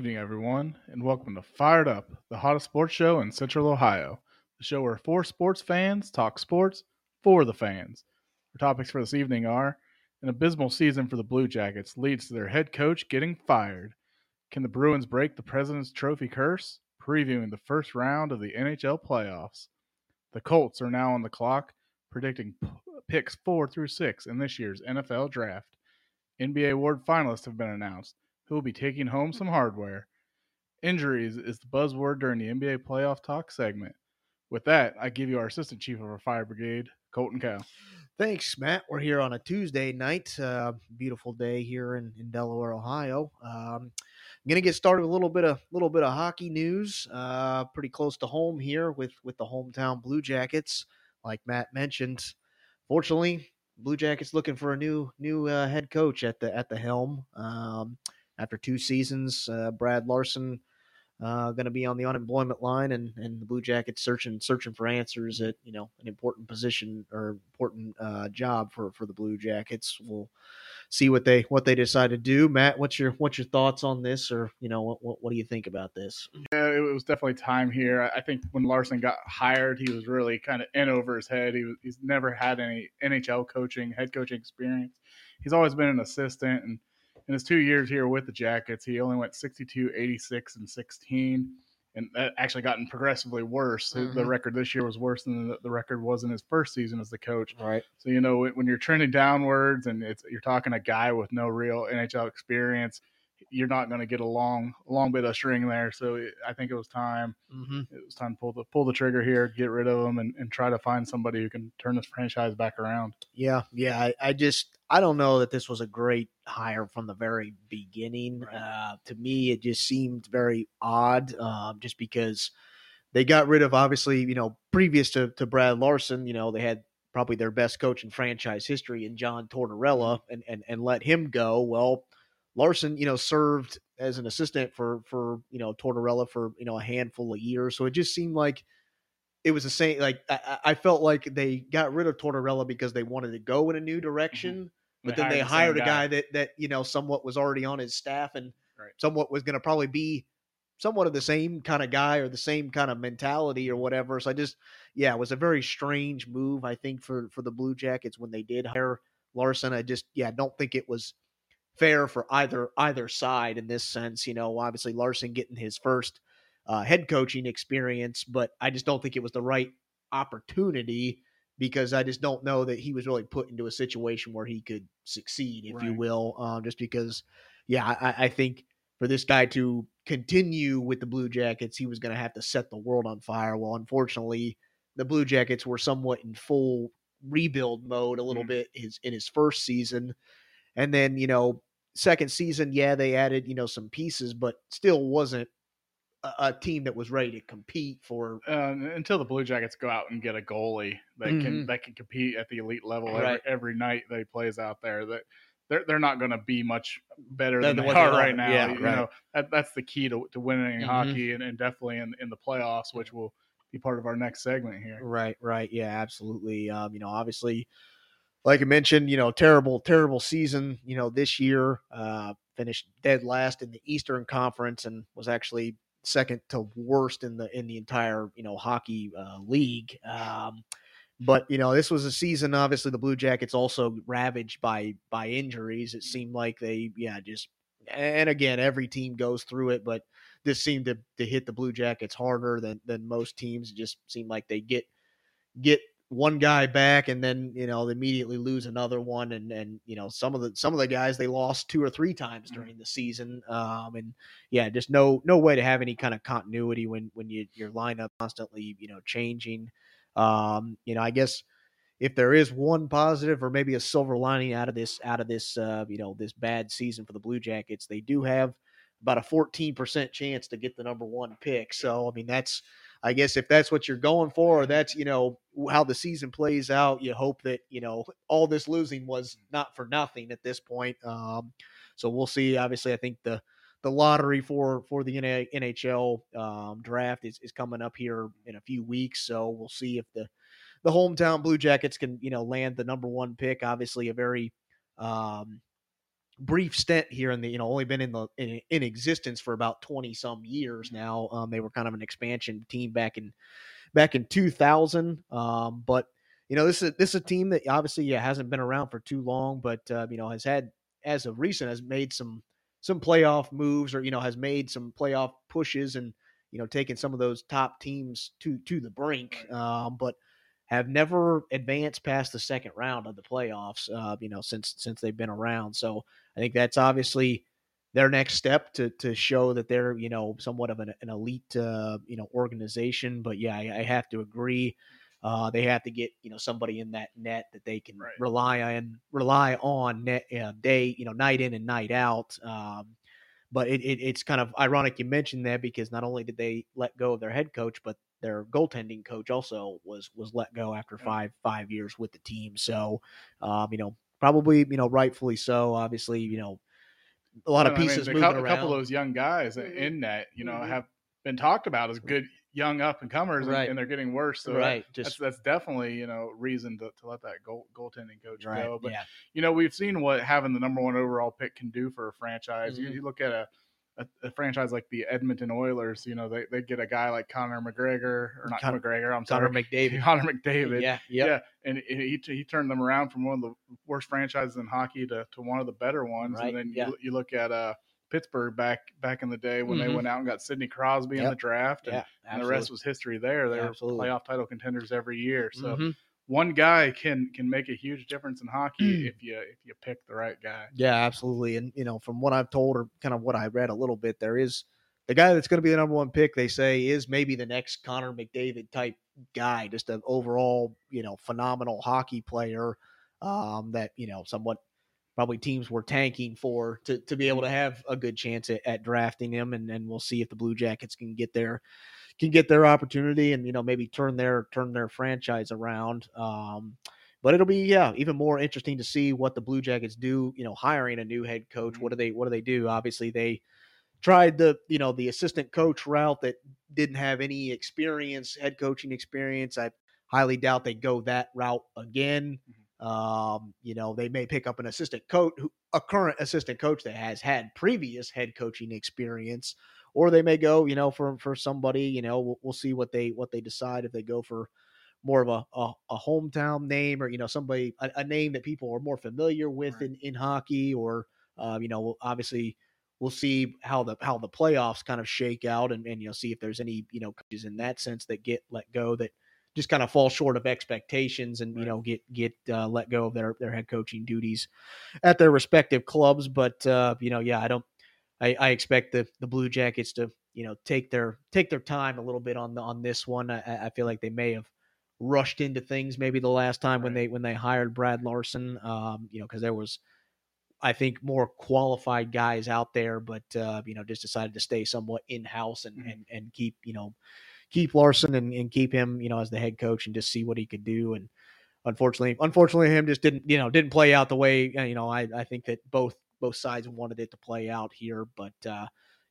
evening, everyone, and welcome to Fired Up, the hottest sports show in Central Ohio. The show where four sports fans talk sports for the fans. Our topics for this evening are an abysmal season for the Blue Jackets leads to their head coach getting fired. Can the Bruins break the President's Trophy curse? Previewing the first round of the NHL playoffs. The Colts are now on the clock, predicting picks four through six in this year's NFL draft. NBA award finalists have been announced, who will be taking home some hardware. Injuries is the buzzword during the NBA playoff talk segment. With that, I give you our assistant chief of our fire brigade, Colton Cow. Thanks, Matt. We're here on a Tuesday night. Uh, beautiful day here in, in Delaware, Ohio. Um, I'm gonna get started with a little bit of little bit of hockey news. Uh, pretty close to home here with with the hometown Blue Jackets. Like Matt mentioned, fortunately, Blue Jackets looking for a new new uh, head coach at the at the helm. Um, after two seasons, uh, Brad Larsen uh, going to be on the unemployment line, and, and the Blue Jackets searching searching for answers at you know an important position or important uh, job for for the Blue Jackets. We'll see what they what they decide to do. Matt, what's your what's your thoughts on this, or you know what what, what do you think about this? Yeah, it was definitely time here. I think when Larsen got hired, he was really kind of in over his head. He was, he's never had any NHL coaching, head coaching experience. He's always been an assistant, and in his two years here with the Jackets, he only went 62, 86, and 16. And that actually gotten progressively worse. The Mhm. record this year was worse than the, the record was in his first season as the coach. Right. So you know when when you're trending downwards and it's you're talking a guy with no real NHL experience, you're not going to get a long long bit of string there. So it, I think it was time. Mm-hmm. It was time to pull the pull the trigger here, get rid of him, and, and try to find somebody who can turn this franchise back around. Yeah, yeah. I, I just I don't know that this was a great hire from the very beginning. Right. Uh, to me, it just seemed very odd, um, just because they got rid of obviously you know previous to to Brad Larsen, you know they had probably their best coach in franchise history in John Tortorella, and and and let him go. Well, Larsen, you know, served as an assistant for for you know Tortorella for you know a handful of years, so it just seemed like it was the same. Like I, I I felt like they got rid of Tortorella because they wanted to go in a new direction, but then they the same hired a guy that that you know somewhat was already on his staff and Right. somewhat was going to probably be somewhat of the same kind of guy or the same kind of mentality or whatever. So I just yeah, it was a very strange move I think for for the Blue Jackets when they did hire Larsen. I just yeah, don't think it was fair for either either side in this sense. You know, obviously Larsen getting his first uh, head coaching experience, but I just don't think it was the right opportunity because I just don't know that he was really put into a situation where he could succeed, if you will. Um, just because, yeah, I, I think for this guy to continue with the Blue Jackets, he was going to have to set the world on fire. Well, unfortunately, the Blue Jackets were somewhat in full rebuild mode a little Mm. bit his in his first season, and then you know second season, yeah, they added you know some pieces, but still wasn't a, a team that was ready to compete for. uh, until the Blue Jackets go out and get a goalie that can Mhm. that can compete at the elite level every, Right. every night that he plays out there. That they're they're not going to be much better Than than, they they are right now. Yeah, you right. know that, that's the key to, to winning in Mhm. hockey and, and definitely in, in the playoffs, which will be part of our next segment here. Right, right, yeah, absolutely. Um, you know, obviously, like I mentioned, you know, terrible, terrible season. You know, this year uh, finished dead last in the Eastern Conference and was actually second to worst in the in the entire you know hockey uh, league. Um, but you know, this was a season. Obviously, the Blue Jackets also ravaged by by injuries. It seemed like they, yeah, just and again, every team goes through it, but this seemed to to hit the Blue Jackets harder than than most teams. It just seemed like they get get one guy back and then you know they immediately lose another one and and you know some of the some of the guys they lost two or three times during the season um and yeah just no no way to have any kind of continuity when when you your lineup constantly you know changing. Um you know i guess if there is one positive or maybe a silver lining out of this out of this uh you know this bad season for the blue jackets they do have about a 14% chance to get the number one pick. So i mean that's I guess if that's what you're going for, or that's you know how the season plays out, you hope that you know all this losing was not for nothing at this point. Um, so we'll see. Obviously, I think the the lottery for for the NHL um, draft is, is coming up here in a few weeks. So we'll see if the the hometown Blue Jackets can you know land the number one pick. Obviously, a very um, brief stint here in the you know only been in the in, in existence for about 20 some years now. Um, they were kind of an expansion team back in back in 2000 um, but you know this is this is a team that obviously yeah hasn't been around for too long but uh, you know has had as of recent has made some some playoff moves or you know has made some playoff pushes and you know taken some of those top teams to to the brink. Um, but have never advanced past the second round of the playoffs uh, you know since since they've been around so I think that's obviously their next step to to show that they're you know somewhat of an, an elite uh, you know organization. But yeah, I, I have to agree. Uh, they have to get you know somebody in that net that they can Right. rely on rely on net uh, day you know night in and night out. Um, but it, it, it's kind of ironic you mentioned that because not only did they let go of their head coach, but their goaltending coach also was was let go after five five years with the team. So um, you know probably you know rightfully so. Obviously you know a lot of I mean, pieces a moving couple, around. A couple of those young guys Mhm. in that, you know, Mhm. have been talked about as good young up and comers, and, Right. and they're getting worse. So right, that's just that's definitely you know reason to, to let that goal, goaltending coach right, go. But yeah, you know we've seen what having the number one overall pick can do for a franchise. You, Mhm. you look at a, a, a franchise like the Edmonton Oilers. You know they, they get a guy like Connor McGregor or not Con- McGregor. I'm Connor sorry, McDavid. Connor McDavid. Yeah, yep. Yeah, and he, he he turned them around from one of the worst franchises in hockey to, to one of the better ones. Right, And then yeah. you, you look at uh, Pittsburgh back back in the day when they Mhm. went out and got Sidney Crosby in the draft, and, yeah, and the rest was history. There, they Yeah, were absolutely. playoff title contenders every year. So Mhm. One guy can can make a huge difference in hockey if you if you pick the right guy. Yeah, absolutely. And you know, from what I've told or kind of what I read a little bit, there is the guy that's going to be the number one pick. They say is maybe the next Connor McDavid type guy, just an overall you know phenomenal hockey player. Um, that you know somewhat probably teams were tanking for to to be able to have a good chance at, at drafting him, and and we'll see if the Blue Jackets can get their can get their opportunity and you know maybe turn their turn their franchise around. Um, but it'll be yeah even more interesting to see what the Blue Jackets do. You know, hiring a new head coach. What do they what do they do? Obviously, they tried the you know the assistant coach route that didn't have any experience, head coaching experience. I highly doubt they go that route again. Um, you know, they may pick up an assistant coach, who, a current assistant coach that has had previous head coaching experience, or they may go, you know, for for somebody. You know, we'll, we'll see what they what they decide if they go for more of a a, a hometown name or you know somebody a, a name that people are more familiar with Right. in in hockey, or uh, you know, obviously we'll see how the how the playoffs kind of shake out and, and you know see if there's any you know coaches in that sense that get let go that just kind of fall short of expectations and you know get get uh, let go of their their head coaching duties at their respective clubs but uh you know yeah i don't i i expect the the blue jackets to you know take their take their time a little bit on the on this one i, I feel like they may have rushed into things maybe the last time when they when they hired brad larsen um you know because there was I think more qualified guys out there, but uh, you know, just decided to stay somewhat in house and, Mhm. and and keep you know keep Larsen and, and keep him you know as the head coach and just see what he could do. And unfortunately, unfortunately, him just didn't you know didn't play out the way uh, you know I I think that both both sides wanted it to play out here, but uh,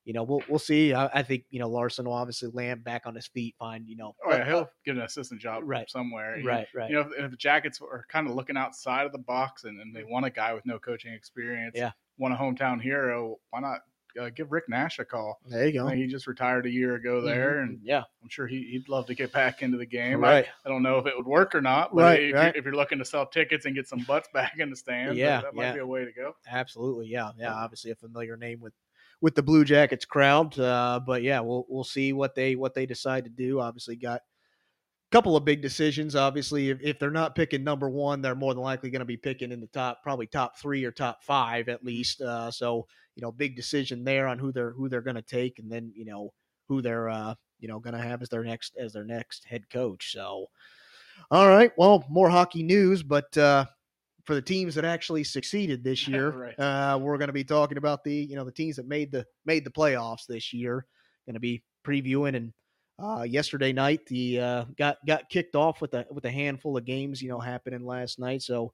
you know we'll we'll see. I, I think you know Larsen will obviously land back on his feet, find you know Oh yeah, he'll get an assistant job Right. somewhere. You- right right You know, if, if the Jackets are kind of looking outside of the box and, and they want a guy with no coaching experience, Yeah. want a hometown hero, why not uh, give Rick Nash a call? there you I go mean, he just retired a year ago there, Mhm. and yeah I'm sure he, he'd love to get back into the game. right I, I don't know if it would work or not, but Right, if, right. You're, if you're looking to sell tickets and get some butts back in the stands, Yeah, that, that might yeah. be a way to go. Absolutely, yeah, yeah. Obviously, a familiar name with with the Blue Jackets crowd, uh, but yeah, we'll we'll see what they what they decide to do. Obviously, got a couple of big decisions. Obviously, if, if they're not picking number one, they're more than likely going to be picking in the top, probably top three or top five at least. Uh, so you know, big decision there on who they're who they're going to take, and then you know who they're uh, you know going to have as their next as their next head coach. So, all right, well, more hockey news, but. uh for the teams that actually succeeded this year. Right. uh, we're going to be talking about the you know the teams that made the made the playoffs this year. Going to be previewing and uh, yesterday night the uh, got got kicked off with a with a handful of games you know happening last night. So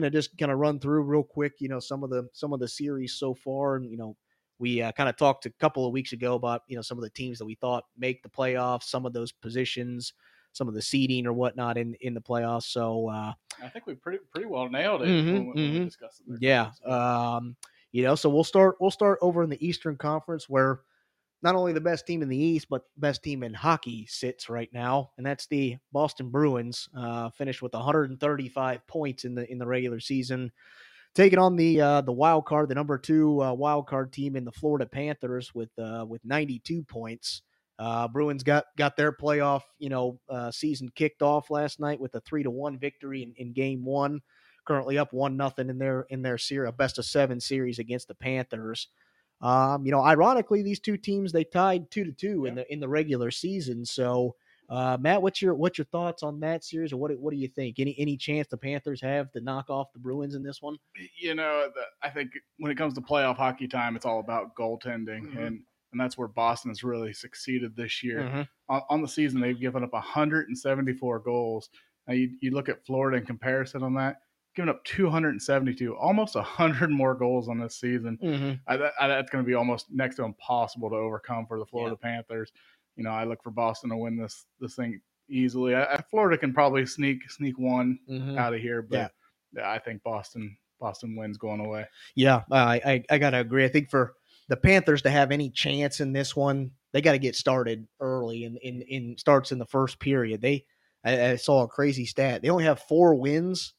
going to just kind of run through real quick you know some of the some of the series so far and you know. We uh, kind of talked a couple of weeks ago about you know some of the teams that we thought make the playoffs, some of those positions, some of the seeding or whatnot in in the playoffs. So uh, I think we pretty pretty well nailed it Mhm, when, we- when we mhm. discussed it. yeah. Um, You know, so we'll start we'll start over in the Eastern Conference where not only the best team in the East, but best team in hockey sits right now, and that's the Boston Bruins. Uh, finished with 135 points in the in the regular season, taking on the uh, the wild card, the number two uh, wild card team in the Florida Panthers with uh, with 92 points. Uh, Bruins got got their playoff you know uh, season kicked off last night with a three to one victory in, in Game One. Currently up one nothing in their in their series, best of seven series against the Panthers. Um, you know, ironically, these two teams they tied two to two in the in the regular season. So, uh, Matt, what's your what's your thoughts on that series, or what what do you think? Any any chance the Panthers have to knock off the Bruins in this one? You know, the, I think when it comes to playoff hockey time, it's all about goaltending, Mhm. and and that's where Boston has really succeeded this year. Mhm. On, on the season, they've given up 174 goals. Now you, you look at Florida in comparison on that, giving up 272, almost 100 more goals on this season. Mhm. I, I, that's going to be almost next to impossible to overcome for the Florida Panthers. You know, I look for Boston to win this this thing easily. I, Florida can probably sneak sneak one Mhm. out of here, but yeah. I think Boston Boston wins going away. Yeah, I, I I gotta agree. I think for the Panthers to have any chance in this one, they got to get started early. In, in in starts in the first period. They I, I saw a crazy stat. They only have four wins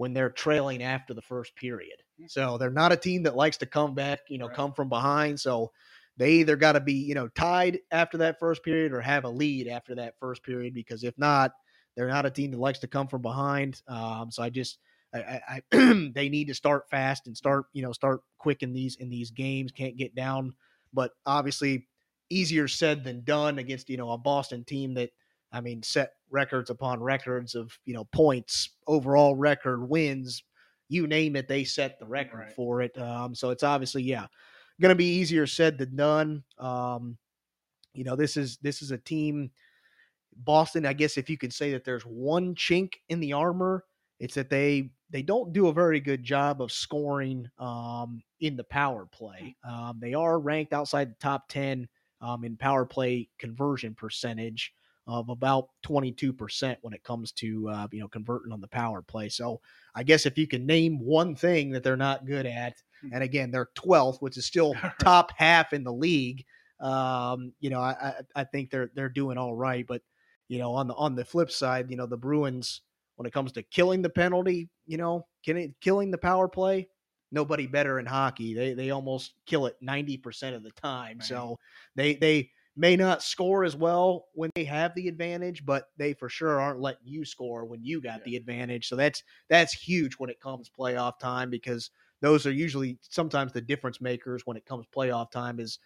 when they're trailing after the first period. So they're not a team that likes to come back, you know, Right. come from behind. So they either got to be, you know, tied after that first period or have a lead after that first period because if not, they're not a team that likes to come from behind. Um, so I just I, I, I they need to start fast and start, you know, start quick in these in these games. Can't get down, but obviously easier said than done against you know a Boston team that I mean set records upon records of you know points, overall record, wins, you name it, they set the record Right. for it. Um, so it's obviously yeah, going to be easier said than done. Um, you know this is this is a team. Boston, I guess if you could say that there's one chink in the armor, it's that they they don't do a very good job of scoring um, in the power play. Um, they are ranked outside the top ten um, in power play conversion percentage of about 22% when it comes to uh, you know converting on the power play. So I guess if you can name one thing that they're not good at, and again they're 12th, which is still top half in the league. Um, you know, I, I I think they're they're doing all right, but you know on the on the flip side, you know the Bruins when it comes to killing the penalty, you know, it, killing the power play, nobody better in hockey. They they almost kill it 90% of the time. So they they may not score as well when they have the advantage, but they for sure aren't letting you score when you got Yeah. the advantage. So that's that's huge when it comes playoff time because those are usually sometimes the difference makers when it comes playoff time is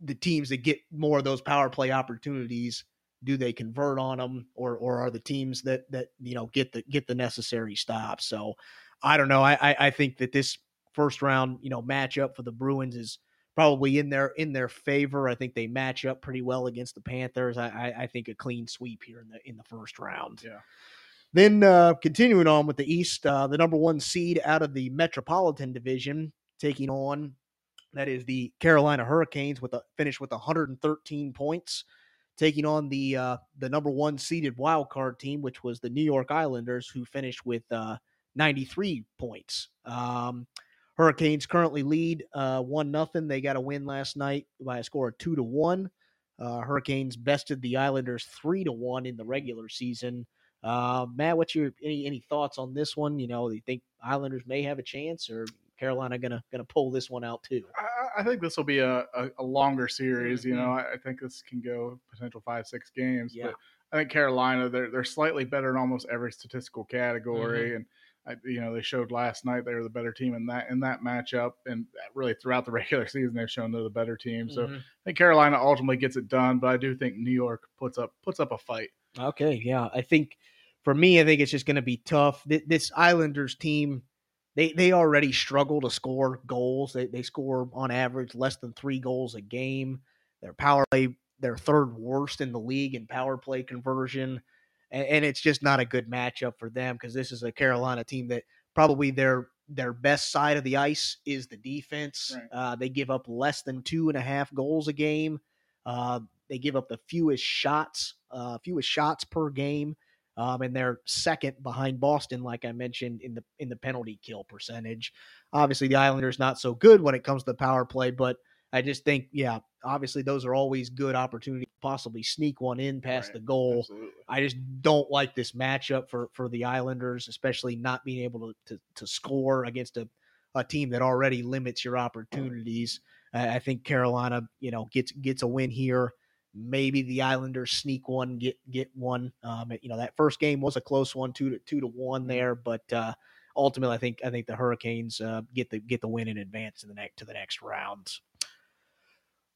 the teams that get more of those power play opportunities do they convert on them or or are the teams that that you know get the get the necessary stops so i don't know i i, I think that this first round you know matchup for the bruins is probably in their in their favor i think they match up pretty well against the panthers i i, I think a clean sweep here in the in the first round Yeah. then uh, continuing on with the East, uh, the number one seed out of the Metropolitan Division, taking on that is the Carolina Hurricanes with a finish with 113 points, taking on the uh, the number one seeded wild card team, which was the New York Islanders, who finished with uh, 93 points. Um, Hurricanes currently lead uh, one nothing. They got a win last night by a score of two to one. Uh, Hurricanes bested the Islanders three to one in the regular season. Uh, Matt, what's your any any thoughts on this one? You know, do you think Islanders may have a chance, or Carolina gonna gonna pull this one out too? I, I think this will be a, a, a longer series. You Mhm. know, I, I think this can go potential five, six games. Yeah. But I think Carolina, they're they're slightly better in almost every statistical category, Mm-hmm. and I, you know they showed last night they were the better team in that in that matchup, and really throughout the regular season they've shown they're the better team. So Mhm. I think Carolina ultimately gets it done, but I do think New York puts up puts up a fight. Okay, yeah, I think for me, I think it's just going to be tough. This Islanders team, they they already struggle to score goals. They they score on average less than three goals a game. Their power play, they're third worst in the league in power play conversion, and, and it's just not a good matchup for them because this is a Carolina team that probably their their best side of the ice is the defense. Right. Uh, they give up less than two and a half goals a game. Uh, they give up the fewest shots, uh, fewest shots per game. Um, and they're second behind Boston, like I mentioned in the in the penalty kill percentage. Obviously, the Islanders not so good when it comes to the power play, but I just think, yeah, obviously those are always good opportunities to possibly sneak one in past Right. the goal. Absolutely. I just don't like this matchup for for the Islanders, especially not being able to to, to score against a, a team that already limits your opportunities. I, I think Carolina, you know, gets gets a win here. Maybe the Islanders sneak one, get get one. Um, you know, that first game was a close one, two to two to one there, but uh, ultimately, I think I think the Hurricanes uh, get the get the win in advance to the next to the next round.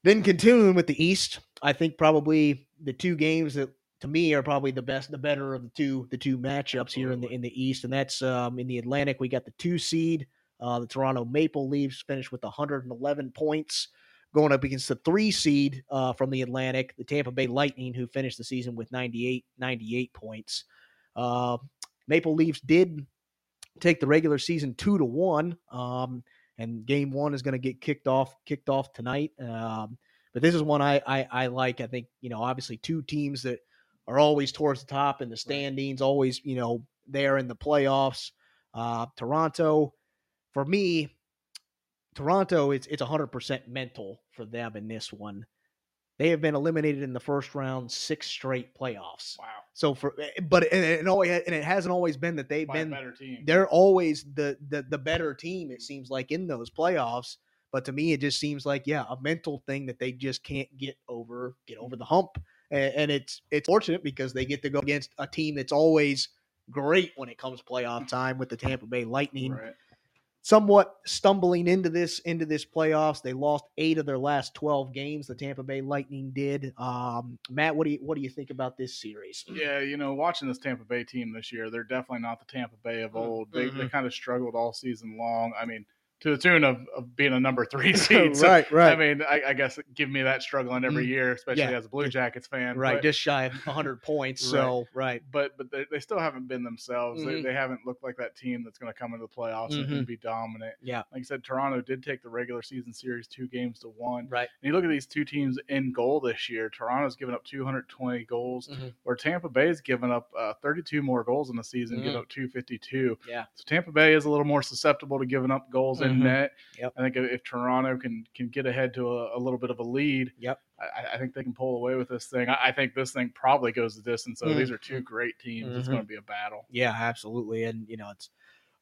Then continuing with the East, I think probably the two games that to me are probably the best, the better of the two the two matchups here in the in the East, and that's um, in the Atlantic. We got the two seed, uh, the Toronto Maple Leafs finished with 111 points, going up against the three seed uh, from the Atlantic, the Tampa Bay Lightning, who finished the season with 98 98 points. Uh, Maple Leafs did take the regular season two to one. Um, and game one is going to get kicked off kicked off tonight. Um, but this is one I, I I like. I think you know obviously two teams that are always towards the top in the standings, always you know there in the playoffs. Uh, Toronto, for me, Toronto it's it's hundred percent mental for them in this one. They have been eliminated in the first round six straight playoffs. Wow. So for eh, eh, but and it, always, and it hasn't always been that they've By been a better team. they're always the, the the better team it mm-hmm. seems like in those playoffs but to me it just seems like yeah a mental thing that they just can't get over get over the hump and, and it's it's fortunate because they get to go against a team that's always great when it comes playoff time with the Tampa Bay Lightning Right. Somewhat stumbling into this into this playoffs they lost 8 of their last 12 games the Tampa Bay Lightning did um Matt what do you what do you think about this series Yeah, you know, watching this Tampa Bay team this year, they're definitely not the Tampa Bay of old. They, they Mhm. kind of struggled all season long. I mean, to the tune of, of being a number three seed. So, right right I mean, I, I guess give me that struggling every Mhm. year, especially Yeah. as a Blue Jackets fan. right But, just shy of 100 points so right but but they, they still haven't been themselves. Mhm. They, they haven't looked like that team that's going to come into the playoffs and, Mhm. and be dominant. Yeah. Like I said, Toronto did take the regular season series two games to one. right And you look at these two teams in goal this year. Toronto's given up 220 goals, Mhm. where Tampa Bay's given up uh, 32 more goals in the season, giving Mhm. up 252. Yeah. So Tampa Bay is a little more susceptible to giving up goals Mhm. net. Yep. I think if Toronto can can get ahead to a, a little bit of a lead, Yep. I, I think they can pull away with this thing. I, I think this thing probably goes the distance. So Mhm. these are two great teams. It's going to be a battle. Yeah, absolutely. And you know, it's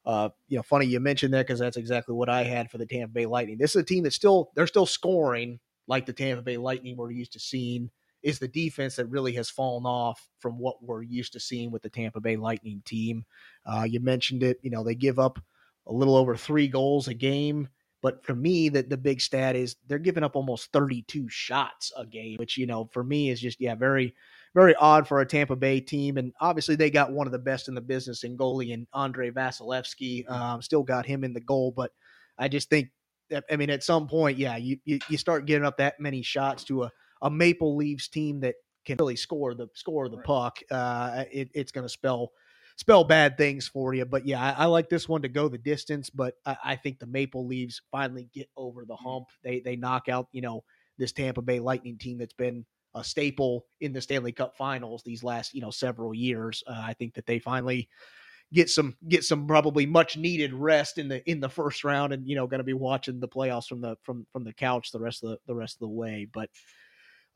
uh, you know, funny you mentioned that because that's exactly what I had for the Tampa Bay Lightning. This is a team that's still they're still scoring like the Tampa Bay Lightning we're used to seeing. Is the defense that really has fallen off from what we're used to seeing with the Tampa Bay Lightning team. Uh, you mentioned it. You know, they give up a little over three goals a game. But for me, that the big stat is they're giving up almost 32 shots a game, which you know for me is just yeah very very odd for a Tampa Bay team. And obviously, they got one of the best in the business in goalie and Andrei Vasilevskiy. Um, still got him in the goal, but I just think that I mean, at some point, yeah, you you, you start giving up that many shots to a, a Maple Leafs team that can really score the score the Right. puck. Uh, it, it's going to spell spell bad things for you. But yeah, I, I like this one to go the distance. But I, I think the Maple Leafs finally get over the hump. They they knock out you know this Tampa Bay Lightning team that's been a staple in the Stanley Cup Finals these last you know several years. Uh, I think that they finally get some get some probably much needed rest in the in the first round, and you know going to be watching the playoffs from the from from the couch the rest of the the rest of the way. But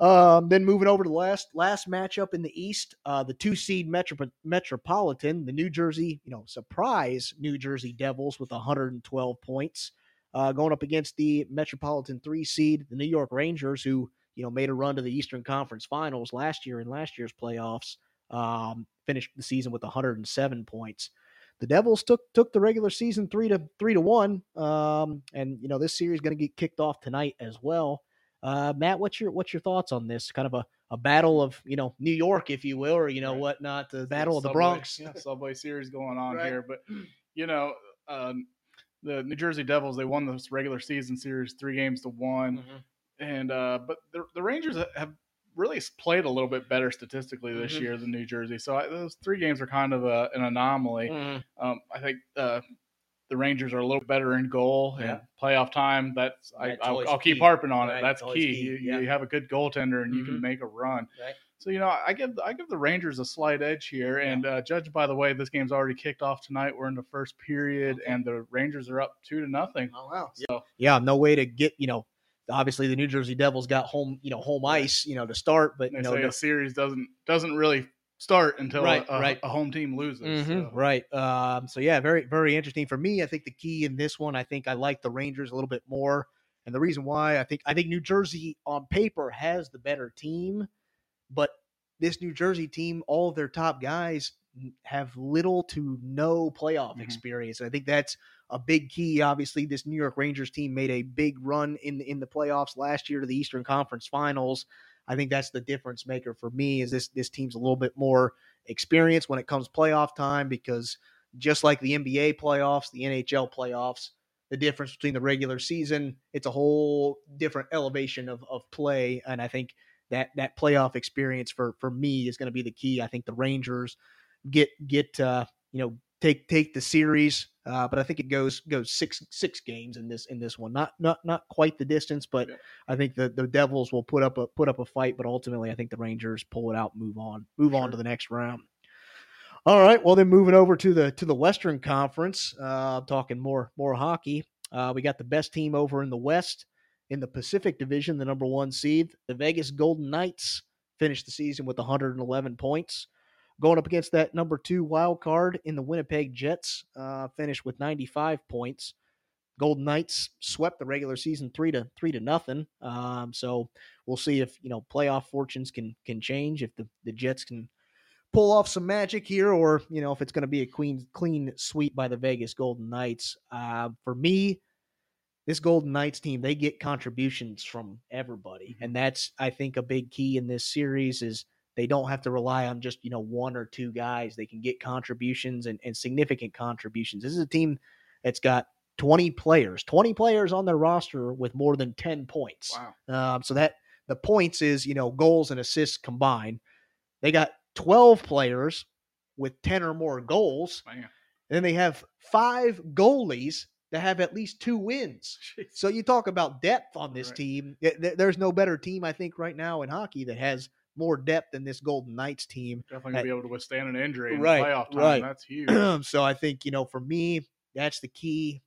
um, then moving over to the last last matchup in the East, uh, the two seed Metro- Metropolitan, the New Jersey, you know, surprise New Jersey Devils with 112 points, uh, going up against the Metropolitan three seed, the New York Rangers, who you know made a run to the Eastern Conference Finals last year in last year's playoffs. Um, finished the season with 107 points. The Devils took took the regular season three to three to one, um, and you know this series is going to get kicked off tonight as well. Uh, Matt, what's your what's your thoughts on this? Kind of a, a battle of you know New York, if you will, or you know Right. whatnot, the battle of the Bronx. yeah, Subway series going on Right. here, but you know, um, the New Jersey Devils they won this regular season series three games to one, Mhm. and uh, but the the Rangers have really played a little bit better statistically this Mhm. year than New Jersey. So I, those three games are kind of a, an anomaly. Mhm. Um, I think uh, the Rangers are a little better in goal Yeah. and playoff time. That's I, That's I'll, always I'll keep harping on Right, it. That's key. key, You, yeah. you have a good goaltender and you Mhm. can make a run. Right. So you know, I give I give the Rangers a slight edge here, and uh, judged by the way this game's already kicked off tonight, we're in the first period, Okay. and the Rangers are up two to nothing. Oh wow. So Yeah, no way to get you know. Obviously, the New Jersey Devils got home, you know, home ice, you know, to start, but you know, a series doesn't doesn't really start until Right, a, right. a home team loses. Mhm, so. Right. Um, so yeah, very very interesting for me. I think the key in this one, I think I like the Rangers a little bit more, and the reason why I think I think New Jersey on paper has the better team, but this New Jersey team, all of their top guys have little to no playoff Mhm. experience. And I think that's a big key. Obviously, this New York Rangers team made a big run in the, in the playoffs last year to the Eastern Conference Finals. I think that's the difference maker for me. Is this this team's a little bit more experienced when it comes playoff time because just like the NBA playoffs, the NHL playoffs, the difference between the regular season, it's a whole different elevation of, of play. And I think that that playoff experience for for me is going to be the key. I think the Rangers get get uh, you know take take the series, uh, but I think it goes goes six six games in this in this one. Not not not quite the distance, but Yeah. I think the the Devils will put up a put up a fight. But ultimately, I think the Rangers pull it out, move on, move on to the next round. All right, well then moving over to the to the Western Conference, uh, talking more more hockey. Uh, we got the best team over in the West in the Pacific Division, the number one seed, the Vegas Golden Knights finished the season with 111 points. Going up against that number two wild card in the Winnipeg Jets, uh, finished with 95 points. Golden Knights swept the regular season three to three to nothing. Um, so we'll see if you know playoff fortunes can can change if the, the Jets can pull off some magic here, or you know if it's going to be a clean clean sweep by the Vegas Golden Knights. Uh, for me, this Golden Knights team they get contributions from everybody, Mhm. and that's I think a big key in this series is they don't have to rely on just you know one or two guys. They can get contributions and, and significant contributions. This is a team that's got 20 players, 20 players on their roster with more than 10 points. Wow. Um, so that the points is, you know, goals and assists combined. They got 12 players with 10 or more goals. Man. And then they have five goalies that have at least two wins. Jeez. So you talk about depth on this Right. team. Th- There's no better team, I think, right now in hockey that has more depth than this Golden Knights team. Definitely gonna be able to withstand an injury in Right, the playoff time. right. That's huge. so I think you know, for me, that's the key.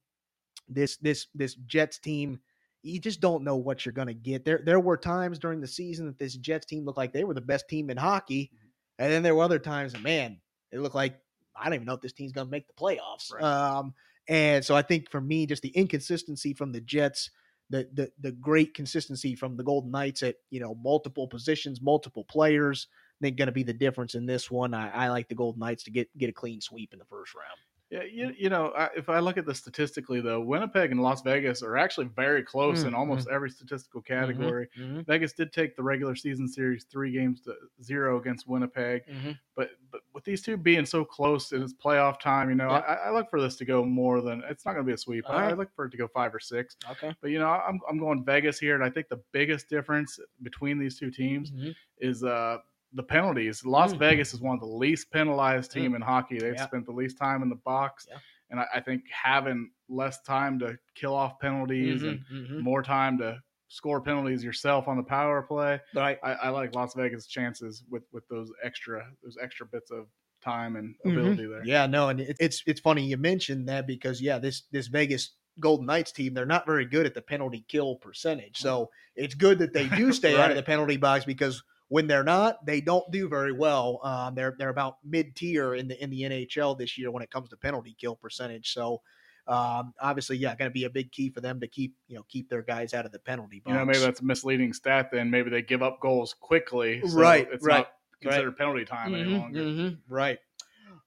This this this Jets team, you just don't know what you're going to get. There there were times during the season that this Jets team looked like they were the best team in hockey, Mhm. and then there were other times, that, man, it looked like I don't even know if this team's going to make the playoffs. Right. Um, and so I think for me, just the inconsistency from the Jets. The, the the great consistency from the Golden Knights at you know multiple positions, multiple players. I think going to be the difference in this one. I, I like the Golden Knights to get get a clean sweep in the first round. Yeah, you, you know, I, if I look at this statistically, though, Winnipeg and Las Vegas are actually very close in Mm, almost every statistical category. Mm-hmm. Vegas did take the regular season series three games to zero against Winnipeg, Mm-hmm. but but with these two being so close and it's playoff time, you know, Yep. I, I look for this to go more than it's not going to be a sweep. I, I look for it to go five or six. Okay. But you know, I'm I'm going Vegas here, and I think the biggest difference between these two teams Mm-hmm. is uh the penalties. Las Mm. Vegas is one of the least penalized team in hockey. They've Yeah. spent the least time in the box, Yeah. and I, I think having less time to kill off penalties Mm-hmm. and more time to score penalties yourself on the power play. Right. I, I like Las Vegas' chances with with those extra those extra bits of time and Mhm. ability there. Yeah. No, and it, it's it's funny you mentioned that because yeah, this this Vegas Golden Knights team they're not very good at the penalty kill percentage. So it's good that they do stay out of the penalty box because when they're not, they don't do very well. Um, they're they're about mid tier in the in the NHL this year when it comes to penalty kill percentage. So. Um, obviously, yeah, going to be a big key for them to keep you know keep their guys out of the penalty box. You know, maybe that's a misleading stat. Then maybe they give up goals quickly. so Right, It's right, not considered penalty time any Mhm, longer. mhm, Right.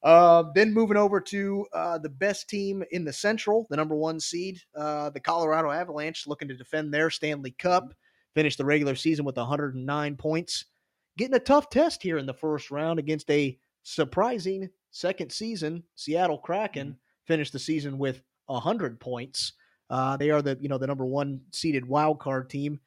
Uh, then moving over to uh, the best team in the Central, the number one seed, uh, the Colorado Avalanche, looking to defend their Stanley Cup. Finished the regular season with 109 points. Getting a tough test here in the first round against a surprising second season Seattle Kraken. Finished the season with 100 points. Uh, they are the you know the number one seeded wild card team,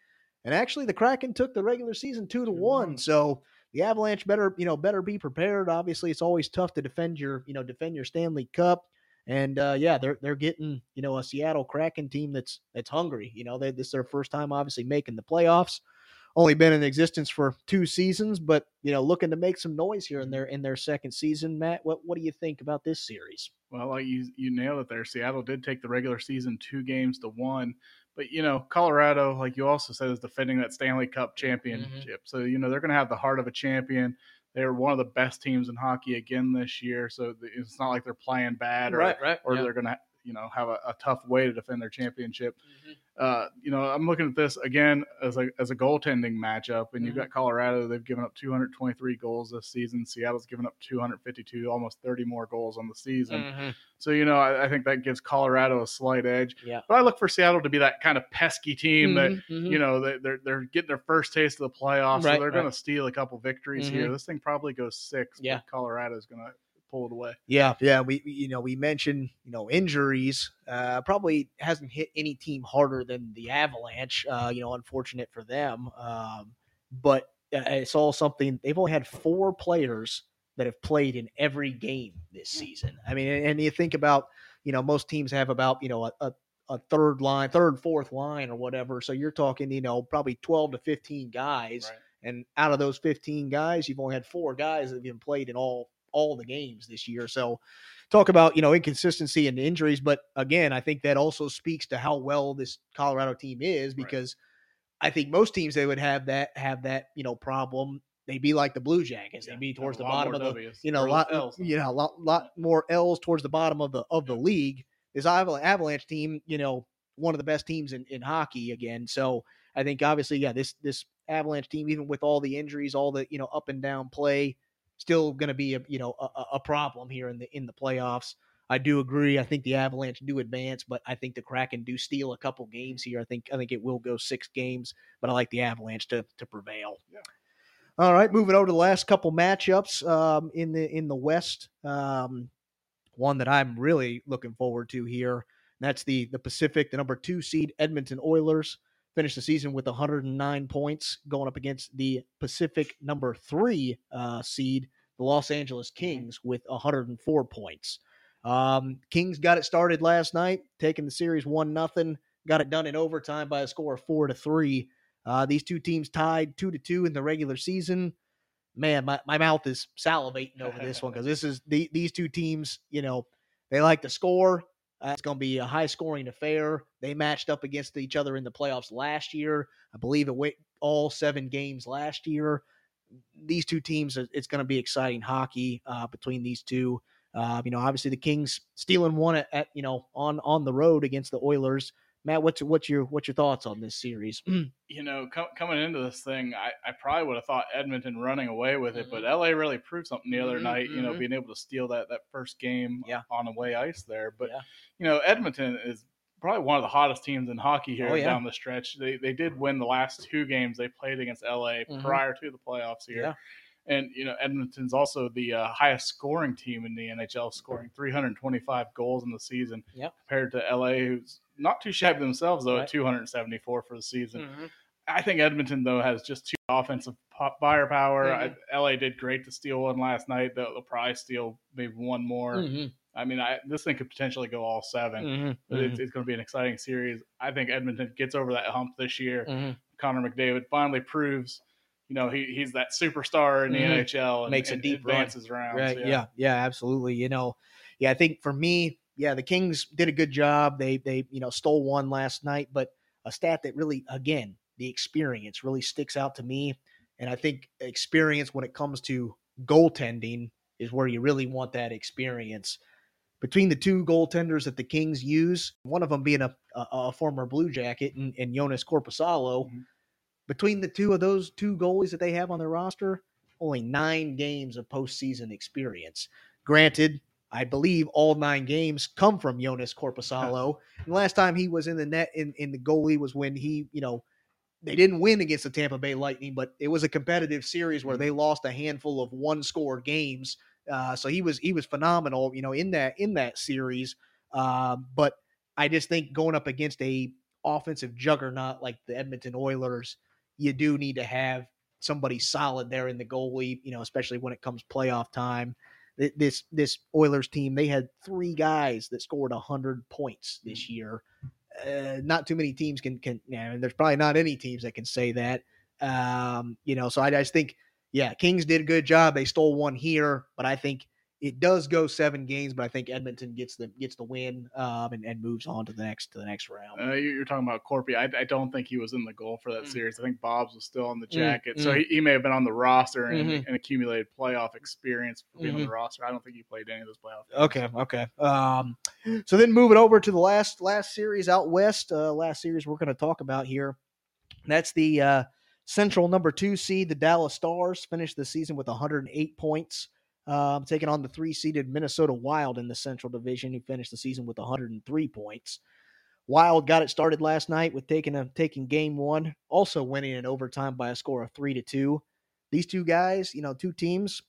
and actually the Kraken took the regular season two to one. one. So the Avalanche better, you know, better be prepared. Obviously, it's always tough to defend your, you know, defend your Stanley Cup. And uh, yeah, they're they're getting, you know, a Seattle Kraken team that's that's hungry. You know, they, this is their first time obviously making the playoffs. Only been in existence for two seasons, but you know, looking to make some noise here in mm-hmm. their in their second season. Matt, what what do you think about this series? Well, like you you nailed it there. Seattle did take the regular season two games to one, but you know, Colorado, like you also said, is defending that Stanley Cup mm-hmm. championship. So you know they're going to have the heart of a champion. They're one of the best teams in hockey again this year. So it's not like they're playing bad or right. or yeah. they're going to you know have a, a, tough way to defend their championship. Mhm. Uh, you know, I'm looking at this again as a as a goaltending matchup, and you've Mhm. got Colorado. They've given up 223 goals this season. Seattle's given up 252, almost 30 more goals on the season. Mhm. So you know, I, I think that gives Colorado a slight edge. Yeah. But I look for Seattle to be that kind of pesky team that Mhm, mhm. you know they, they're they're getting their first taste of the playoffs, Right, so they're right. going to steal a couple victories here. Mhm. This thing probably goes six. Yeah. but Colorado's going to pull it away. Yeah, yeah. We we- you know we mentioned you know injuries. Uh, probably hasn't hit any team harder than the Avalanche. Uh, you know, unfortunate for them. Um, but uh, it's all something. They've only had four players that have played in every game this season. I mean, and, and you think about you know most teams have about you know a, a a third line, third, fourth line, or whatever. So you're talking, you know, probably 12 to 15 guys. And out of those 15 guys, you've only had four guys that have been played in all all the games this year. So talk about, you know, inconsistency and injuries, but again, I think that also speaks to how well this Colorado team is Right. because I think most teams they would have that have that, you know, problem. They'd be like the Blue Jackets. Yeah, They'd be towards the bottom of the Ws, you know, a lot, Ls. you know, a lot, lot more L's towards the bottom of the of the league. This Avalanche team, you know, one of the best teams in, in hockey again. So I think obviously, yeah, this this Avalanche team, even with all the injuries, all the you know up and down play, still going to be a you know a, a- problem here in the in the playoffs. I do agree. I think the Avalanche do advance, but I think the Kraken do steal a couple games here. I think I think it will go six games, but I like the Avalanche to to prevail. Yeah. All right, moving over to the last couple matchups um, in the in the West. Um, one that I'm really looking forward to here. That's the the Pacific, the number two seed Edmonton Oilers finished the season with 109 points, going up against the Pacific number three uh, seed, the Los Angeles Kings, with 104 points. Um, Kings got it started last night, taking the series one nothing. Got it done in overtime by a score of four to three. Uh, these two teams tied two to two in the regular season. Man, my, my mouth is salivating over this one because this is the, these two teams. You know, they like to score. Uh, it's going to be a high scoring affair. They matched up against each other in the playoffs last year. I believe it went all seven games last year. These two teams, uh, it's going to be exciting hockey uh, between these two. Uh, you know, obviously the Kings stealing one at, at you know on on the road against the Oilers. Matt, what's what's your what's your thoughts on this series? you know, com- coming into this thing, I, I probably would have thought Edmonton running away with it, but Mhm. LA really proved something the other Mhm, night. You know, mhm. being able to steal that that first game Yeah. on away ice there. But Yeah. you know, Edmonton is probably one of the hottest teams in hockey here Oh, yeah. down the stretch. They they did win the last two games they played against LA Mhm. prior to the playoffs here. And you know, Edmonton's also the uh, highest scoring team in the NHL, scoring 325 goals in the season. Compared to LA, who's not too shabby themselves though Right. at 274 for the season. Mm-hmm. I think Edmonton though has just too offensive po- firepower. Mhm. I, LA did great to steal one last night. They'll, they'll probably steal maybe one more. Mm-hmm. I mean, I, this thing could potentially go all 7 but it's, it's going to be an exciting series. I think Edmonton gets over that hump this year. Mm-hmm. Connor McDavid finally proves, you know, he, he's that superstar in the Mhm. NHL and Makes a and deep run. advances rounds. Right. Yeah. yeah. Absolutely. You know, yeah. I think for me, yeah, the Kings did a good job. They they you know stole one last night, but a stat that really again the experience really sticks out to me, and I think experience when it comes to goaltending is where you really want that experience. Between the two goaltenders that the Kings use, one of them being a, a, a former Blue Jacket and, and Joonas Korpisalo, Mhm. between the two of those two goalies that they have on their roster, only nine games of postseason experience. Granted, I believe all nine games come from Joonas Korpisalo. and last time he was in the net in, in the goalie was when he, you know, they didn't win against the Tampa Bay Lightning, but it was a competitive series where they lost a handful of one score games. Uh, so he was he was phenomenal, you know, in that in that series. Um, but I just think going up against a offensive juggernaut like the Edmonton Oilers, you do need to have somebody solid there in the goalie, you know, especially when it comes playoff time. Th- This this Oilers team, they had three guys that scored hundred points this year. Uh, not too many teams can can. Yeah, there's probably not any teams that can say that. Um, you know, so I just think, yeah, Kings did a good job. They stole one here, but I think it does go seven games, but I think Edmonton gets the gets the win um, and, and moves on to the next to the next round. Uh, you're talking about Corpy. I, I, don't think he was in the goal for that Mm. series. I think Bob's was still on the Mm, jacket, so mm. he, he may have been on the roster and, Mhm. and accumulated playoff experience for being on Mhm. the roster. I don't think he played any of those playoff. games. Okay, okay. Um, so then moving over to the last last series out west, uh, last series we're going to talk about here. That's the uh, Central number two seed, the Dallas Stars, finished the season with 108 points, um, taking on the three seeded Minnesota Wild in the Central Division, who finished the season with 103 points. Wild got it started last night with taking a taking game one, also winning in overtime by a score of three to two. These two guys, you know, two teams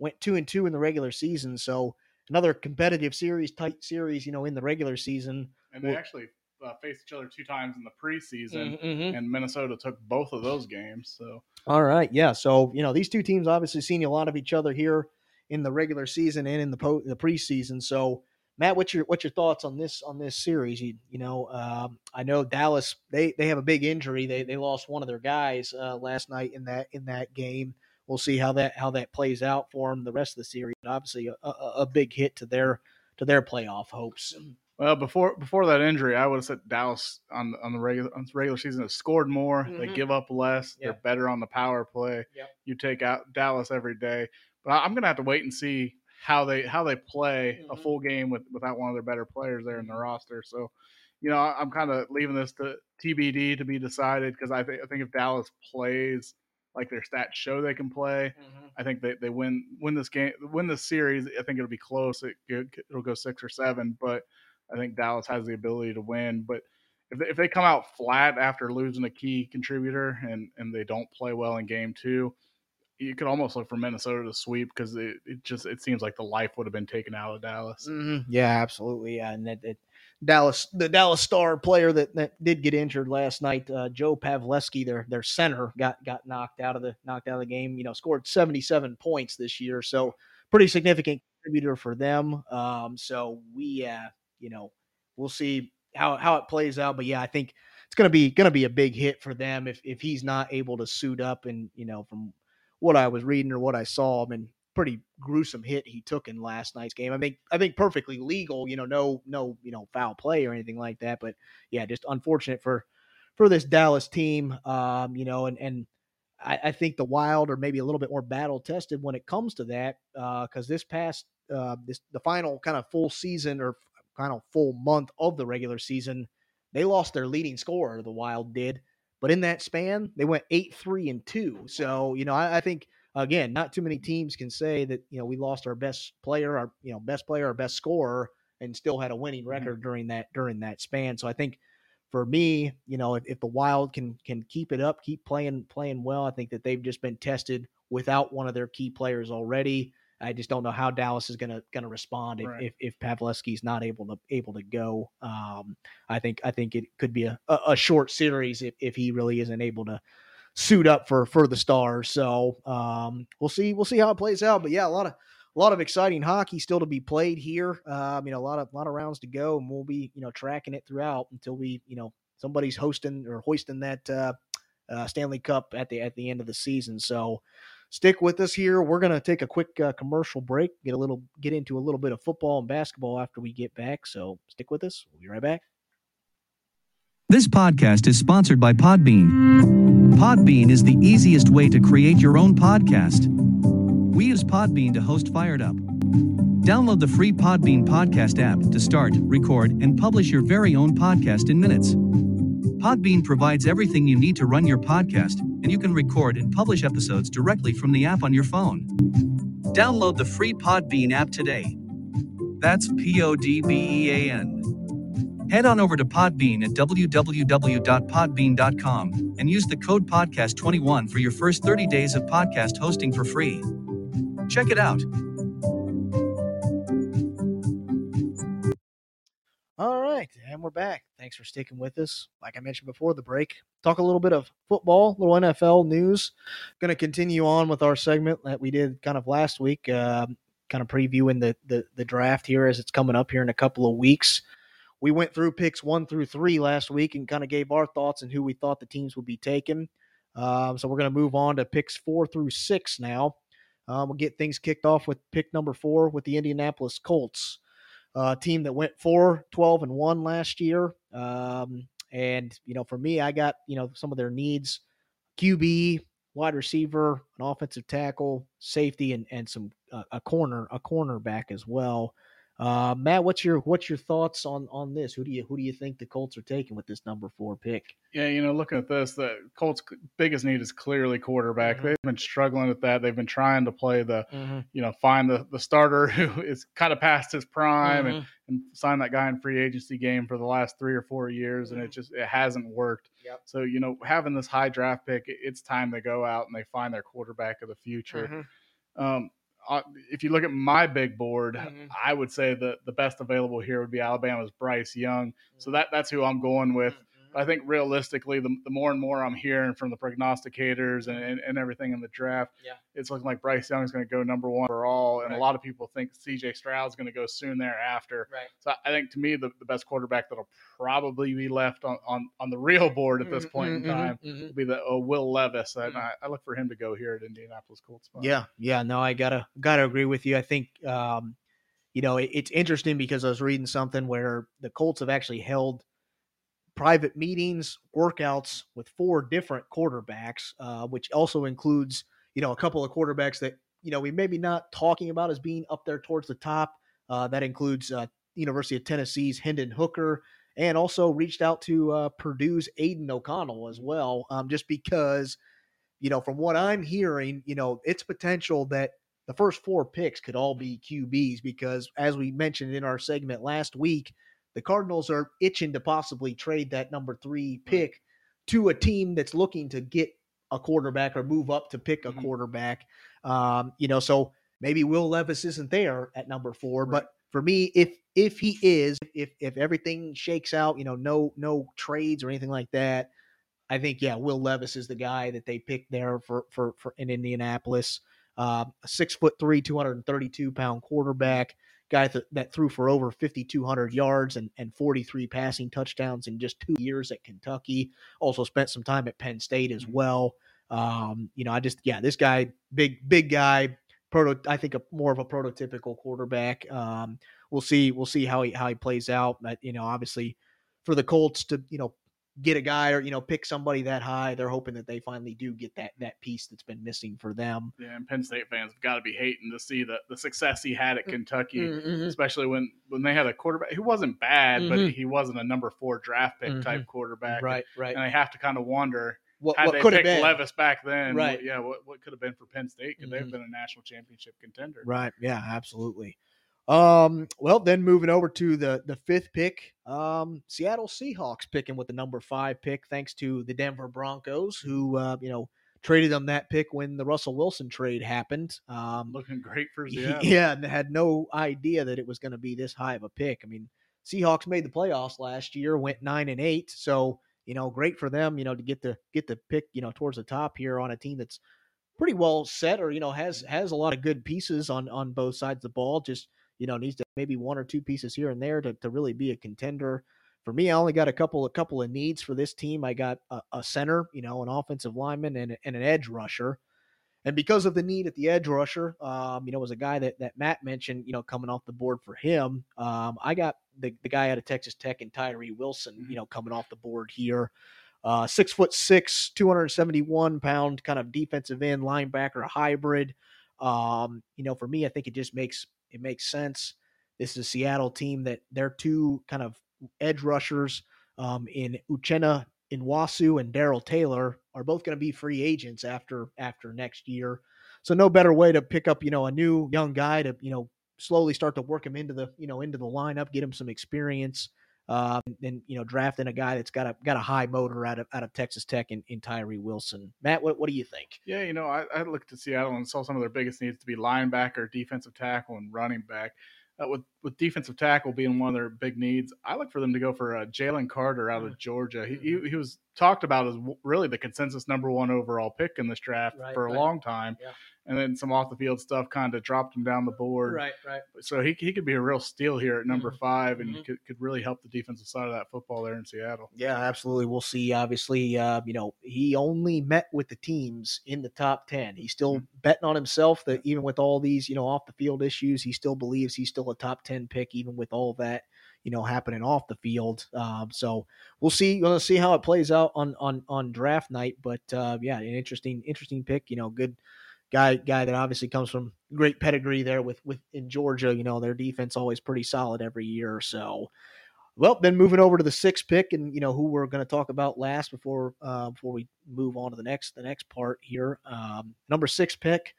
went two and two in the regular season, so another competitive series, tight series, you know, in the regular season. And they actually uh, faced each other two times in the preseason, Mhm. and Minnesota took both of those games. So All right, yeah. So you know, these two teams obviously seen a lot of each other here in the regular season and in the po- the preseason. So, Matt, what's your what's your thoughts on this on this series? You, you know, um, I know Dallas they they have a big injury. They they lost one of their guys uh, last night in that in that game. We'll see how that how that plays out for them the rest of the series. But obviously, a, a, a big hit to their to their playoff hopes. Well, before before that injury, I would have said Dallas on the- on the regular on the regular season has scored more. They Mhm. give up less. Yeah. They're better on the power play. Yep. You take out Dallas every day, but I- I'm gonna have to wait and see how they how they play a Mhm. full game with without one of their better players there in the Mhm. roster. So, you know, I'm kind of leaving this to TBD to be decided because I think I think if Dallas plays like their stats show they can play, I think they, they win win this game win this series. I think it'll be close. It it'll go six or seven, but I think Dallas has the ability to win. But if they, if they come out flat after losing a key contributor and and they don't play well in game two, you could almost look for Minnesota to sweep because it, it just it seems like the life would have been taken out of Dallas. Mhm. Yeah, absolutely. Yeah, and that, that Dallas, the Dallas Star player that, that did get injured last night, uh, Joe Pavelski, their their center, got got knocked out of the knocked out of the game. You know, scored seventy seven points this year, so pretty significant contributor for them. Um, so we, uh, you know, we'll see how how it plays out. But yeah, I think it's gonna be gonna be a big hit for them if if he's not able to suit up and you know from what I was reading or what I saw, I mean, pretty gruesome hit he took in last night's game. I think I think perfectly legal, you know, no no you know foul play or anything like that. But yeah, just unfortunate for for this Dallas team. Um, you know, and and I, I think the Wild are maybe a little bit more battle tested when it comes to that because this past uh, this the final kind of full season or kind of full month of the regular season, they lost their leading scorer. The Wild did. But in that span, they went eight, three, and two. So, you know, I, I think again, not too many teams can say that you know we lost our best player, our you know best player, our best scorer, and still had a winning mm-hmm. record during that during that span. So I think for me, you know, if, if the Wild can can keep it up, keep playing playing well, I think that they've just been tested without one of their key players already. I just don't know how Dallas is gonna gonna respond if, Right. if if Pavelski's not able to able to go. Um, I think I think it could be a, a, a short series if, if he really isn't able to suit up for for the stars. So um, we'll see we'll see how it plays out. But yeah, a lot of a lot of exciting hockey still to be played here. Um, you know, a lot of lot of rounds to go, and we'll be you know tracking it throughout until we you know somebody's hosting or hoisting that uh, uh, Stanley Cup at the at the end of the season. So stick with us here. We're gonna take a quick uh, commercial break, get a little get into a little bit of football and basketball after we get back. So stick with us. We'll be right back. This podcast is sponsored by Podbean. Podbean is the easiest way to create your own podcast. We use Podbean to host Fired Up. Download the free Podbean podcast app to start, record, and publish your very own podcast in minutes. Podbean provides everything you need to run your podcast, and you can record and publish episodes directly from the app on your phone. Download the free Podbean app today. That's P O D B E A N. Head on over to Podbean at www.podbean.com and use the code podcast21 for your first 30 days of podcast hosting for free. Check it out. We're back. Thanks for sticking with us. Like I mentioned before the break, talk a little bit of football, little NFL news. Going to continue on with our segment that we did kind of last week, um, kind of previewing the, the the draft here as it's coming up here in a couple of weeks. We went through picks one through three last week and kind of gave our thoughts on who we thought the teams would be taking. Um, so we're going to move on to picks four through six now. Um, we'll get things kicked off with pick number four with the Indianapolis Colts, uh, team that went 4 12 and 1 last year. Um, and, you know, for me, I got, you know, some of their needs QB, wide receiver, an offensive tackle, safety, and, and some uh, a corner, a cornerback as well. Uh, Matt, what's your what's your thoughts on on this? Who do you who do you think the Colts are taking with this number four pick? Yeah, you know, looking at this, the Colts' biggest need is clearly quarterback. Mm-hmm. They've been struggling with that. They've been trying to play the, you know, find the the starter who is kind of past his prime and, and sign that guy in free agency game for the last three or four years, and it just it hasn't worked. Yep. So you know, having this high draft pick, it- it's time they go out and they find their quarterback of the future. Um, uh, if you look at my big board, Mhm. I would say that the best available here would be Alabama's Bryce Young. So that that's who I'm going with. I think realistically, the, the more and more I'm hearing from the prognosticators and, and, and everything in the draft, Yeah. it's looking like Bryce Young is going to go number one overall. And Right. a lot of people think CJ Stroud is going to go soon thereafter. Right. So I think to me, the, the best quarterback that'll probably be left on, on, on the real board at this point in Mhm, time mhm, mhm. will be the uh, Will Levis. And Mhm. I, I look for him to go here at Indianapolis Colts. spot. Yeah, yeah, no, I gotta gotta agree with you. I think um, you know it, it's interesting because I was reading something where the Colts have actually held private meetings, workouts with four different quarterbacks, uh, which also includes you know a couple of quarterbacks that you know we maybe not talking about as being up there towards the top. Uh, that includes uh, University of Tennessee's Hendon Hooker, and also reached out to uh, Purdue's Aidan O'Connell as well, um, just because you know, from what I'm hearing, you know, it's potential that the first four picks could all be QBs because, as we mentioned in our segment last week, the Cardinals are itching to possibly trade that number three pick to a team that's looking to get a quarterback or move up to pick a Mhm. quarterback. Um, you know, so maybe Will Levis isn't there at number four, Right. but for me, if if he is, if if everything shakes out, you know, no no trades or anything like that, I think yeah, Will Levis is the guy that they picked there for for, for in Indianapolis. Uh, a six foot three, two hundred and thirty two pound quarterback, guy that, that threw for over fifty two hundred yards and and forty three passing touchdowns in just two years at Kentucky. Also spent some time at Penn State as well. Um, you know, I just yeah, this guy, big big guy, proto. I think a more of a prototypical quarterback. Um, we'll see we'll see how he how he plays out. But you know, obviously for the Colts to you know get a guy or you know pick somebody that high, they're hoping that they finally do get that that piece that's been missing for them. Yeah, and Penn State fans have got to be hating to see the, the success he had at Kentucky, Mm-hmm. especially when, when they had a quarterback who wasn't bad, but Mhm. he wasn't a number four draft pick type quarterback. Right, right. And I have to kind of wonder What, had what they could have been? Levis back then, Right. what, yeah, what, what could have been for Penn State? Could they have been a national championship contender? Right. Yeah, absolutely. Um, well, then moving over to the the fifth pick, um, Seattle Seahawks picking with the number five pick, thanks to the Denver Broncos, who uh, you know traded them that pick when the Russell Wilson trade happened. Um, Looking great for Seattle. Yeah, and had no idea that it was going to be this high of a pick. I mean, Seahawks made the playoffs last year, went nine and eight, so you know, great for them. You know, to get the get the pick, you know, towards the top here on a team that's pretty well set, or you know, has has a lot of good pieces on on both sides of the ball. Just you know, needs to maybe one or two pieces here and there to to really be a contender. For me, I only got a couple a couple of needs for this team. I got a, a center, you know, an offensive lineman, and, and an edge rusher. And because of the need at the edge rusher, um, you know, was a guy that, that Matt mentioned, you know, coming off the board for him. Um, I got the, the guy out of Texas Tech and Tyree Wilson, you know, coming off the board here. Uh, six foot six, 271 pound kind of defensive end linebacker hybrid. Um, you know, for me, I think it just makes it makes sense. This is a Seattle team that their two kind of edge rushers um, in Uchenna Nwosu and Darrell Taylor are both going to be free agents after after next year. So no better way to pick up, you know, a new young guy to, you know, slowly start to work him into the, you know, into the lineup, get him some experience, um, and you know, drafting a guy that's got a got a high motor out of out of Texas Tech in, in Tyree Wilson. Matt, what what do you think? Yeah, you know, I, I looked at Seattle and saw some of their biggest needs to be linebacker, defensive tackle, and running back. Uh, with with defensive tackle being one of their big needs, I look for them to go for uh, Jalen Carter out of Georgia. He, he he was talked about as really the consensus number one overall pick in this draft Right, for a right. long time. Yeah. And then some off the field stuff kind of dropped him down the board. right, right. So he, he could be a real steal here at number Mhm. five and Mhm. could, could really help the defensive side of that football there in Seattle. Yeah, absolutely. We'll see. Obviously, uh, you know, he only met with the teams in the top 10. He's still betting on himself that even with all these, you know, off the field issues, he still believes he's still a top 10 pick, even with all that, you know, happening off the field. Um, so we'll see. We'll see how it plays out on, on, on draft night. But uh, yeah, an interesting, interesting pick, you know, good guy, guy that obviously comes from great pedigree there with, with in Georgia, you know, their defense always pretty solid every year. So, well, then moving over to the sixth pick, and you know who we're going to talk about last before uh, before we move on to the next the next part here. Um, number six pick,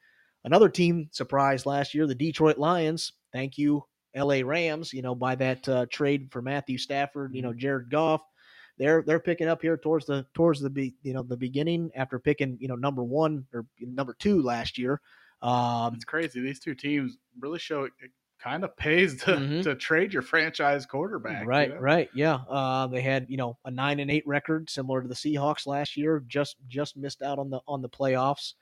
another team surprised last year, the Detroit Lions. Thank you, L.A. Rams. You know by that uh, trade for Matthew Stafford. You know Jared Goff. They're they're picking up here towards the towards the be, you know the beginning after picking you know number one or number two last year. Um, It's crazy. These two teams really show it, it kind of pays to, Mhm. to trade your franchise quarterback. you Right, know? right, yeah. Uh, they had you know a nine and eight record, similar to the Seahawks last year. Just just missed out on the on the playoffs.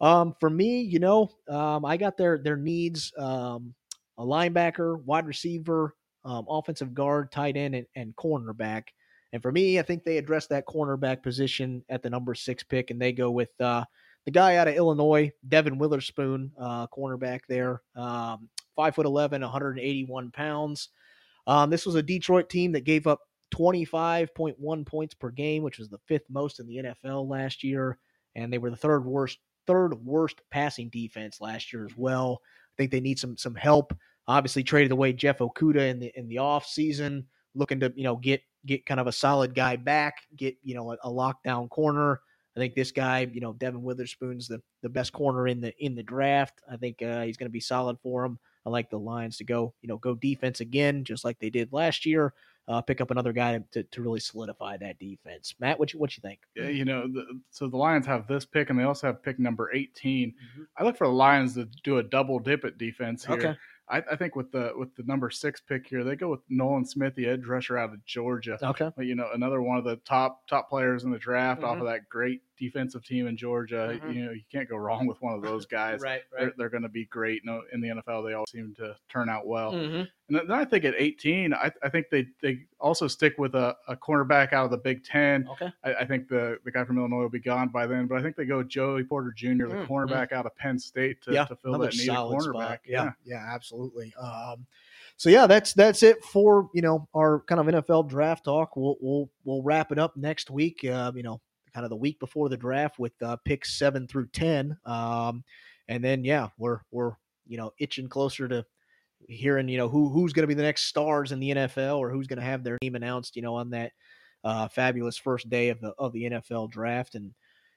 Um, for me, you know, um, I got their their needs: um, a linebacker, wide receiver, um, offensive guard, tight end, and, and cornerback. And for me, I think they address that cornerback position at the number six pick, and they go with uh, the guy out of Illinois, Devon Witherspoon, uh, cornerback there, um, five foot 11, 181 pounds. Um, this was a Detroit team that gave up 25.1 points per game, which was the fifth most in the NFL last year, and they were the third worst third worst passing defense last year as well. I think they need some some help. Obviously, traded away Jeff Okudah in the in the off season, looking to you know get get kind of a solid guy back, get you know a, a lockdown corner. I think this guy, you know, Devon Witherspoon's the the best corner in the in the draft. I think uh, he's going to be solid for him. I like the Lions to go, you know, go defense again, just like they did last year. Uh, pick up another guy to, to really solidify that defense. Matt, what you what you think? Yeah, you know, the, so the Lions have this pick, and they also have pick number 18. Mhm. I look for the Lions to do a double dip at defense here. Okay. I, I think with the with the number six pick here, they go with Nolan Smith, the edge rusher out of Georgia. Okay. But, you know, another one of the top top players in the draft off Mhm. of that great defensive team in Georgia. Mhm. You know, you can't go wrong with one of those guys. Right. They're, they're going to be great. No, in the NFL, they all seem to turn out well. Mhm. And then I think at 18, I, I think they, they also stick with a, a cornerback out of the Big Ten. Okay. I, I think the, the guy from Illinois will be gone by then, but I think they go Joey Porter Jr., the Mm, cornerback out of Penn State, to, yeah. to fill that need solid cornerback. spot. Yeah. Yeah. Absolutely. Um, so yeah, that's that's it for you know our kind of NFL draft talk. We'll we'll we'll wrap it up next week. Uh, you know, kind of the week before the draft with uh, picks seven through ten. Um, and then yeah, we're we're you know itching closer to hearing you know who who's going to be the next stars in the NFL or who's going to have their name announced. You know, on that uh, fabulous first day of the of the NFL draft and.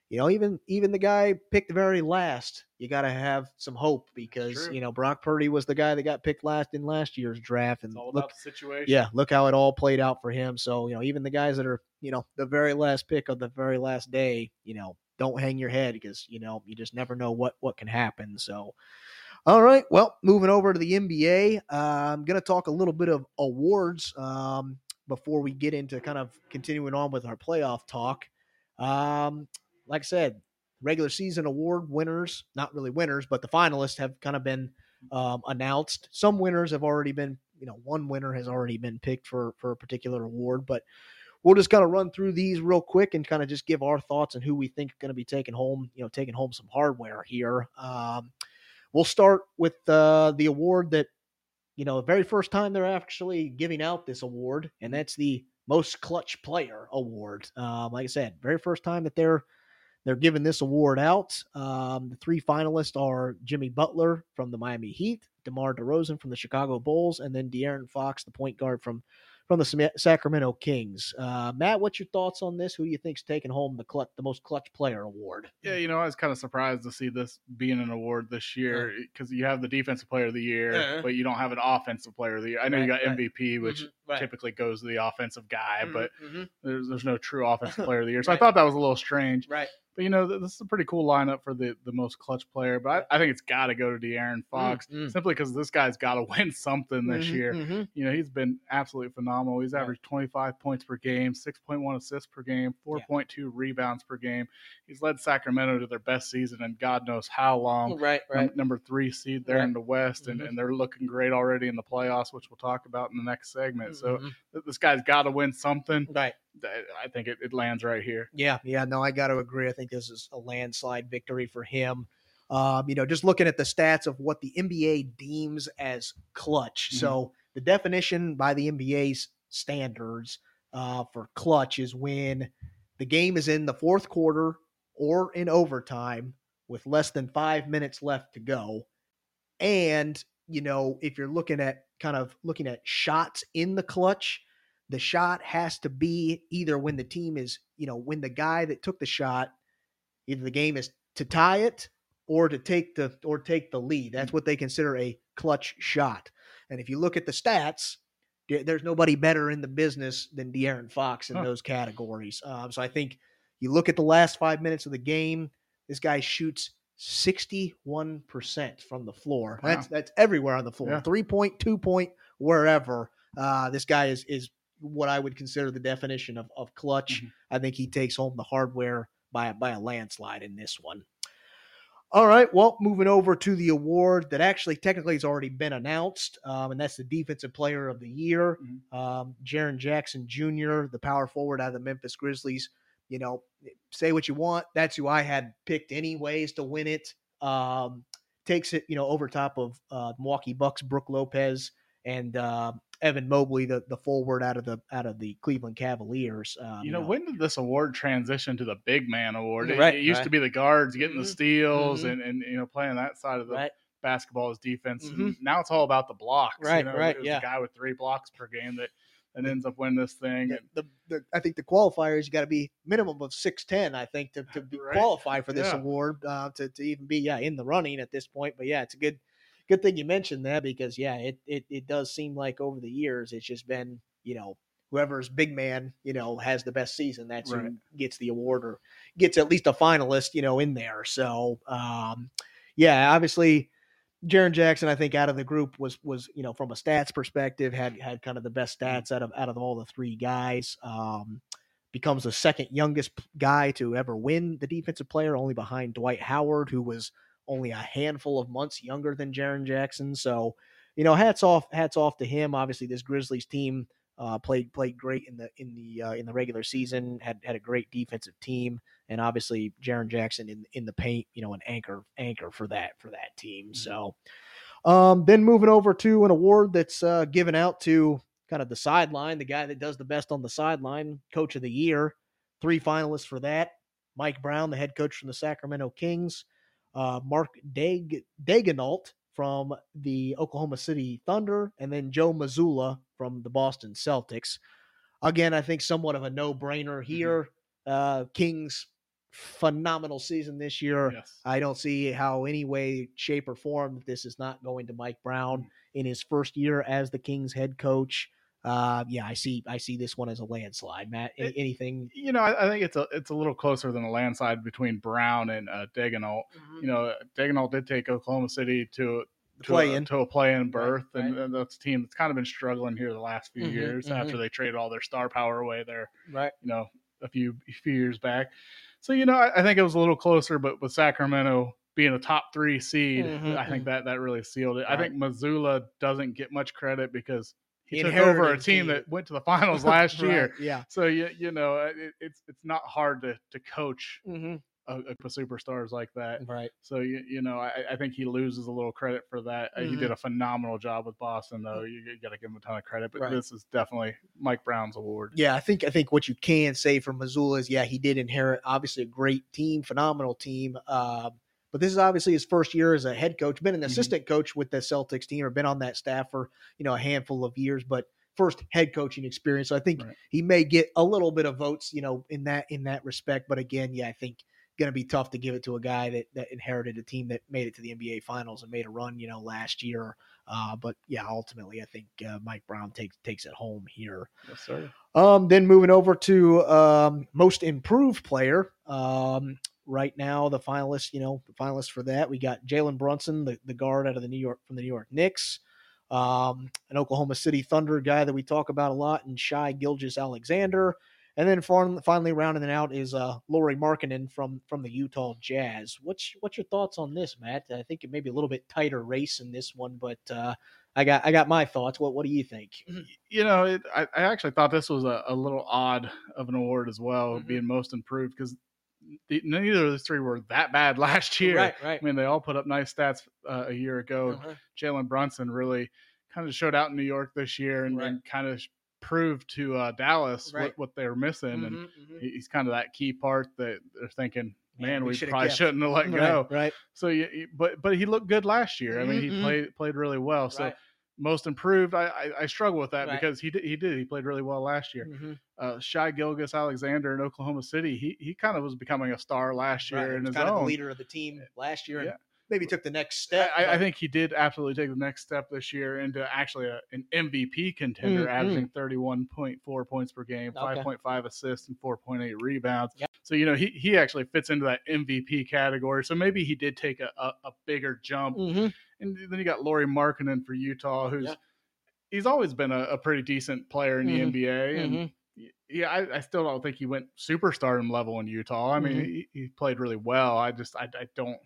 You know, even even the guy picked very last, you got to have some hope because you know Brock Purdy was the guy that got picked last in last year's draft, and look, about the situation. yeah, look how it all played out for him. So, you know, even the guys that are, you know, the very last pick of the very last day, you know, don't hang your head because, you know, you just never know what what can happen. So, all right, well, moving over to the NBA, uh, I'm going to talk a little bit of awards um, before we get into kind of continuing on with our playoff talk. Um, like I said, regular season award winners, not really winners, but the finalists have kind of been um, announced. Some winners have already been, you know, one winner has already been picked for for a particular award, but we'll just kind of run through these real quick and kind of just give our thoughts on who we think are going to be taking home, you know, taking home some hardware here. Um, we'll start with uh, the award that, you know, the very first time they're actually giving out this award, and that's the most clutch player award. Um, like I said, very first time that they're they're giving this award out. Um, the three finalists are Jimmy Butler from the Miami Heat, DeMar DeRozan from the Chicago Bulls, and then De'Aaron Fox, the point guard from from the Sacramento Kings. Uh, Matt, what's your thoughts on this? Who do you think's taking home the clutch, the most clutch player award? Yeah, you know, I was kind of surprised to see this being an award this year because you have the defensive player of the year, Uh-huh. but you don't have an offensive player of the year. I know you Right, got right. MVP, which Mhm. Right. typically goes to the offensive guy, Mhm, but mhm. there's there's no true offensive player of the year. So I thought that was a little strange. right. But you know, th- this is a pretty cool lineup for the the most clutch player. But I, I think it's got to go to De'Aaron Fox Mm, mm. simply because this guy's got to win something this Mhm, year. mhm. You know, he's been absolutely phenomenal. He's Right. averaged 25 points per game, 6.1 assists per game, 4.2 rebounds per game. He's led Sacramento to their best season in God knows how long. Right, Num- right. number three seed there Right. in the West, and, Mhm. and they're looking great already in the playoffs, which we'll talk about in the next segment. So Mhm. this guy's got to win something. right. I think it, it lands right here. Yeah, yeah, no, I got to agree. I think this is a landslide victory for him. Um, you know, just looking at the stats of what the NBA deems as clutch. Mhm. So the definition by the NBA's standards uh, for clutch is when the game is in the fourth quarter or in overtime with less than five minutes left to go, and you know, if you're looking at kind of looking at shots in the clutch, the shot has to be either when the team is, you know, when the guy that took the shot, either the game is to tie it or to take the or take the lead. That's what they consider a clutch shot. And if you look at the stats, there's nobody better in the business than De'Aaron Fox in Huh. those categories. Um, so I think you look at the last five minutes of the game, this guy shoots 61% from the floor. Wow. That's that's everywhere on the floor. Yeah. Three point, two point, wherever. Uh, this guy is is what I would consider the definition of, of clutch. Mhm. I think he takes home the hardware by a, by a landslide in this one. All right, well, moving over to the award that actually technically has already been announced, um, and that's the Defensive Player of the Year. Mhm. Um, Jaren Jackson Jr., the power forward out of the Memphis Grizzlies. You know, say what you want. That's who I had picked anyways to win it. Um, takes it, you know, over top of uh, Milwaukee Bucks, Brook Lopez, and uh, Evan Mobley, the the forward out of the out of the Cleveland Cavaliers. Um, You know, when did this award transition to the big man award? It, Right, it used to be the guards getting the Mhm, steals mhm. and, and you know playing that side of the right? basketball as defense. Mhm. And now it's all about the blocks. you Right, know, right, it was yeah. Guy with three blocks per game that, that ends up winning this thing. the, And the, the I think the qualifiers you got to be minimum of six ten. I think to, to be Right. qualify for this Yeah. award uh, to to even be yeah in the running at this point. But yeah, it's a good good thing you mentioned that because yeah, it it it does seem like over the years it's just been you know whoever's big man you know has the best season that's Right. who gets the award or gets at least a finalist you know in there. So um, yeah, obviously. Jaren Jackson, I think, out of the group was was you know from a stats perspective had had kind of the best stats out of out of all the three guys. Um, becomes the second youngest guy to ever win the defensive player, only behind Dwight Howard, who was only a handful of months younger than Jaren Jackson. So, you know, hats off, hats off to him. Obviously, this Grizzlies team uh, played played great in the in the uh, in the regular season. had had a great defensive team, and obviously Jaren Jackson in in the paint, you know, an anchor anchor for that for that team. So, um, then moving over to an award that's uh, given out to kind of the sideline, the guy that does the best on the sideline, Coach of the Year. Three finalists for that: Mike Brown, the head coach from the Sacramento Kings, uh, Mark Dag- from the Oklahoma City Thunder, and then Joe Mazzulla from the Boston Celtics. Again, I think somewhat of a no-brainer here. Uh, Kings phenomenal season this year. yes. I don't see how any way, shape, or form that this is not going to Mike Brown in his first year as the Kings head coach. Uh, yeah, I see. I see this one as a landslide. Matt, a- It- anything? you know, I, I think it's a it's a little closer than a landslide between Brown and uh, Daigneault. You know, Daigneault did take Oklahoma City to to play a, in. to a play-in berth, right. and, and that's a team that's kind of been struggling here the last few Mhm, years mhm. after they traded all their star power away there. Right. You know, a few a few years back. So you know, I, I think it was a little closer, but with Sacramento being a top three seed, Mhm, I think that that really sealed it. I think Mazzulla doesn't get much credit because he, took over a team that went to the finals last year. Yeah. So you you know it, it's it's not hard to to coach Mm-hmm. A, a superstars like that. Right. So you you know I, I think he loses a little credit for that. Uh, He did a phenomenal job with Boston though. You, you got to give him a ton of credit. But Right. this is definitely Mike Brown's award. Yeah, I think I think what you can say for Mazzulla is yeah, he did inherit obviously a great team, phenomenal team. Um, but this is obviously his first year as a head coach. Been an Mhm. assistant coach with the Celtics team, or been on that staff for you know a handful of years, but first head coaching experience. So I think Right. he may get a little bit of votes, you know, in that in that respect. But again, yeah, I think going to be tough to give it to a guy that that inherited a team that made it to the NBA Finals and made a run, you know, last year. Uh, but yeah, ultimately, I think uh, Mike Brown takes takes it home here. Yes, sir. Um, then moving over to um, most improved player. Um, right now, the finalists, you know, the finalists for that, we got Jalen Brunson, the, the guard out of the New York from the New York Knicks, um, an Oklahoma City Thunder guy that we talk about a lot, and Shai Gilgeous-Alexander. And then finally rounding it out is uh, Lauri Markkanen from from the Utah Jazz. What's what's your thoughts on this, Matt? I think it may be a little bit tighter race in this one, but uh, I got I got my thoughts. What what do you think? You know, it, I, I actually thought this was a, a, little odd of an award as well, mm-hmm. being most improved because neither of those three were that bad last year. Right, right. I mean, they all put up nice stats uh, a year ago. Uh-huh. Jalen Brunson really kind of showed out in New York this year and, right. and kind of proved to uh, Dallas right. what, what they were missing, mm-hmm, and mm-hmm. he's kind of that key part that they're thinking, man, we, we probably kept. shouldn't have let go. Right. right. So, you, but but he looked good last year. I mean, he mm-hmm. played played really well. So. Most improved, I, I, I struggle with that because he did, he did he played really well last year. Mm-hmm. Uh, Shai Gilgeous-Alexander in Oklahoma City, he he kind of was becoming a star last year in his kind own. Of the leader of the team last year. Yeah maybe took the next step. I, I, think he did absolutely take the next step this year into actually a, an MVP contender, mm-hmm. averaging 31.4 points per game, okay. 5.5 assists, and 4.8 rebounds. Yep. So, you know, he, he actually fits into that MVP category. So maybe he did take a, a, a bigger jump. Mm-hmm. And then you got Lauri Markkanen for Utah, who's yep. he's always been a, a, pretty decent player in mm-hmm. the NBA. And mm-hmm. yeah, I, I, still don't think he went superstardom level in Utah. I mean, mm-hmm. he, he, played really well. I just, I, I don't.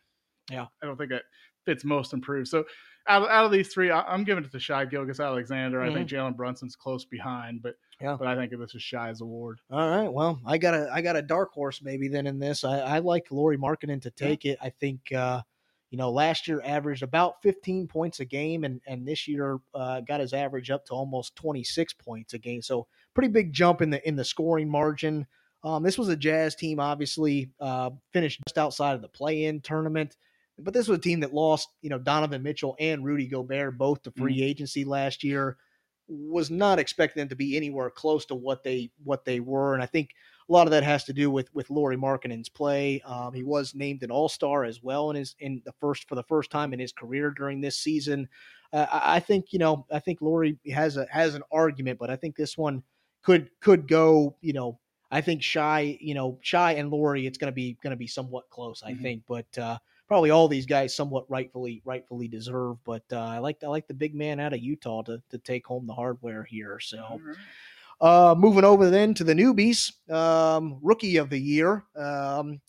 Yeah, I don't think that fits most improved. So out of, out of these three, I, am giving it to Shai Gilgeous-Alexander. Mm-hmm. I think mm-hmm. Jalen Brunson's close behind, but yeah. but I think this is Shai's award. All right. Well, I got a I got a dark horse maybe then in this. I, I like Lauri Markkanen to take yeah. it. I think uh, you know last year averaged about 15 points a game, and and this year uh, got his average up to almost 26 points a game. So pretty big jump in the in the scoring margin. Um, this was a Jazz team, obviously uh, finished just outside of the play-in tournament. But this was a team that lost, you know, Donovan Mitchell and Rudy Gobert both to free mm-hmm. agency last year. Was not expecting them to be anywhere close to what they what they were, and I think a lot of that has to do with with Lauri Markkanen's play. Um, he was named an All Star as well in his in the first for the first time in his career during this season. Uh, I, I think you know I think Lauri has a has an argument, but I think this one could could go you know I think Shai you know Shai and Lauri it's going to be going to be somewhat close I mm-hmm. think, but uh, probably all these guys somewhat rightfully rightfully deserve. But uh, I like I like the big man out of Utah to to take home the hardware here. So. Uh, moving over then to the newbies, um, rookie of the year, um,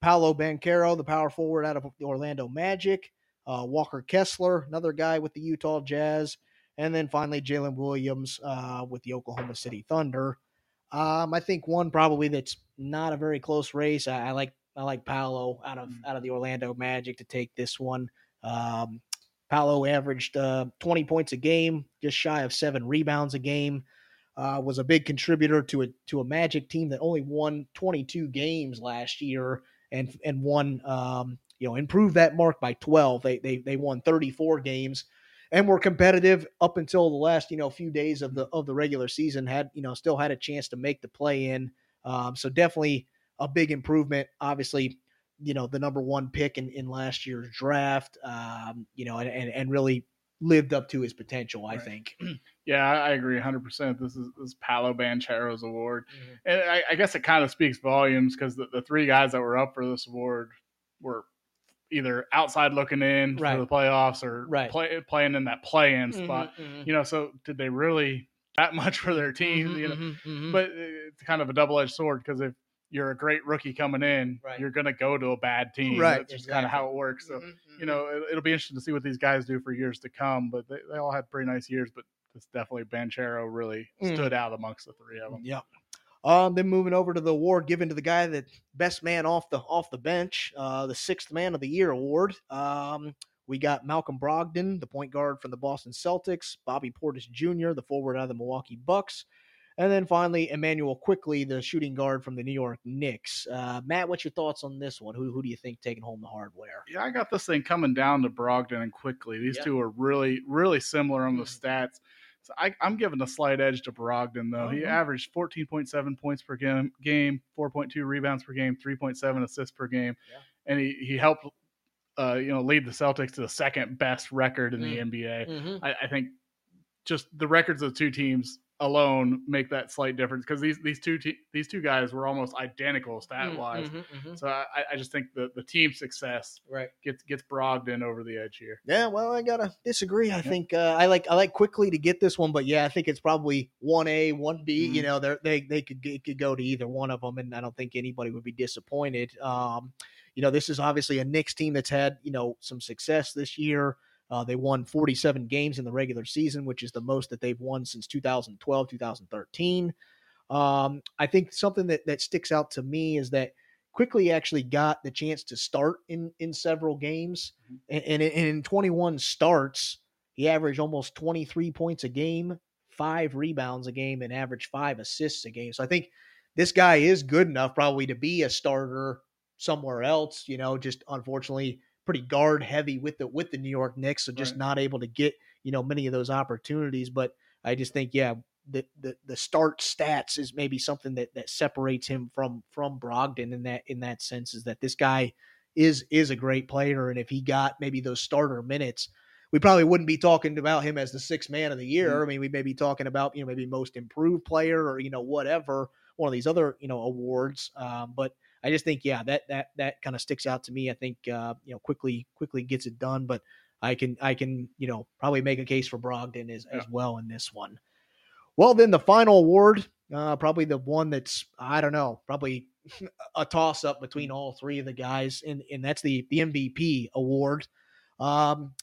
Paolo Banchero, the power forward out of the Orlando Magic, uh, Walker Kessler, another guy with the Utah Jazz, and then finally Jalen Williams uh, with the Oklahoma City Thunder. Um, I think one probably that's not a very close race. I, I like I like Paolo out of mm. out of the Orlando Magic to take this one. Um, Paolo averaged uh, 20 points a game, just shy of seven rebounds a game. Uh, was a big contributor to a to a Magic team that only won 22 games last year and and won um, you know improved that mark by 12. They they they won 34 games and were competitive up until the last you know few days of the of the regular season. Had you know still had a chance to make the play in. Um, so definitely a big improvement. Obviously, you know, the number one pick in, in last year's draft, um, you know, and, and, and really lived up to his potential, I right. think. Yeah, I agree 100%. This is this Paolo Banchero's award. Mm-hmm. And I, I, guess it kind of speaks volumes because the, the three guys that were up for this award were either outside looking in right. for the playoffs or right. play, playing in that play in mm-hmm, spot. Mm-hmm. You know, so did they really that much for their team? Mm-hmm, you know, mm-hmm, mm-hmm. but it's kind of a double edged sword because if you're a great rookie coming in, right. you're going to go to a bad team. Right. That's just exactly. kind of how it works. So, mm-hmm. you know, it, will be interesting to see what these guys do for years to come. But they, they all had pretty nice years. But it's definitely Banchero really mm. stood out amongst the three of them. Yep. Um, then moving over to the award given to the guy that best man off the off the bench, uh, the sixth man of the year award. Um, we got Malcolm Brogdon, the point guard from the Boston Celtics, Bobby Portis Jr., the forward out of the Milwaukee Bucks, and then finally, Immanuel Quickley, the shooting guard from the New York Knicks. Uh, Matt, what's your thoughts on this one? Who, who do you think taking home the hardware? Yeah, I got this thing coming down to Brogdon and Quickley. These yep. two are really, really similar on the mm. stats. So I, am giving a slight edge to Brogdon, though. Mm-hmm. He averaged 14.7 points per game, game 4.2 rebounds per game, 3.7 assists per game. Yeah. And he, he helped uh, you know, lead the Celtics to the second best record in the Mm. NBA. Mhm. I, I think just the records of the two teams alone make that slight difference because these these two te- these two guys were almost identical stat wise. Mhm, mhm. So I, I just think the the team success Right. gets gets Brogdon over the edge here. Yeah, well, I gotta disagree. I think uh, I like I like Quickley to get this one, but yeah, I think it's probably one A, one B. You Mhm. know, they they they could it could go to either one of them, and I don't think anybody would be disappointed. Um, you know, this is obviously a Knicks team that's had you know some success this year. Uh, they won 47 games in the regular season, which is the most that they've won since 2012, 2013. Um, I think something that, that sticks out to me is that Quickley actually got the chance to start in, in several games. And, and, in- and in 21 starts, he averaged almost 23 points a game, five rebounds a game, and averaged five assists a game. So I think this guy is good enough probably to be a starter somewhere else, you know, just unfortunately pretty guard heavy with the with the New York Knicks, so just Right. not able to get, you know, many of those opportunities. But I just think, yeah, the the, the start stats is maybe something that that separates him from from Brogdon in that in that sense is that this guy is is a great player, and if he got maybe those starter minutes, we probably wouldn't be talking about him as the sixth man of the year. I mean, we may be talking about you know maybe most improved player or you know whatever one of these other you know awards. Um, but I just think yeah that that that kind of sticks out to me. I think uh, you know Quickley Quickley gets it done, but I can I can you know probably make a case for Brogdon as as well in this one. Well, then the final award, uh, probably the one that's I don't know, probably a toss up between all three of the guys, and and that's the the MVP award. Um,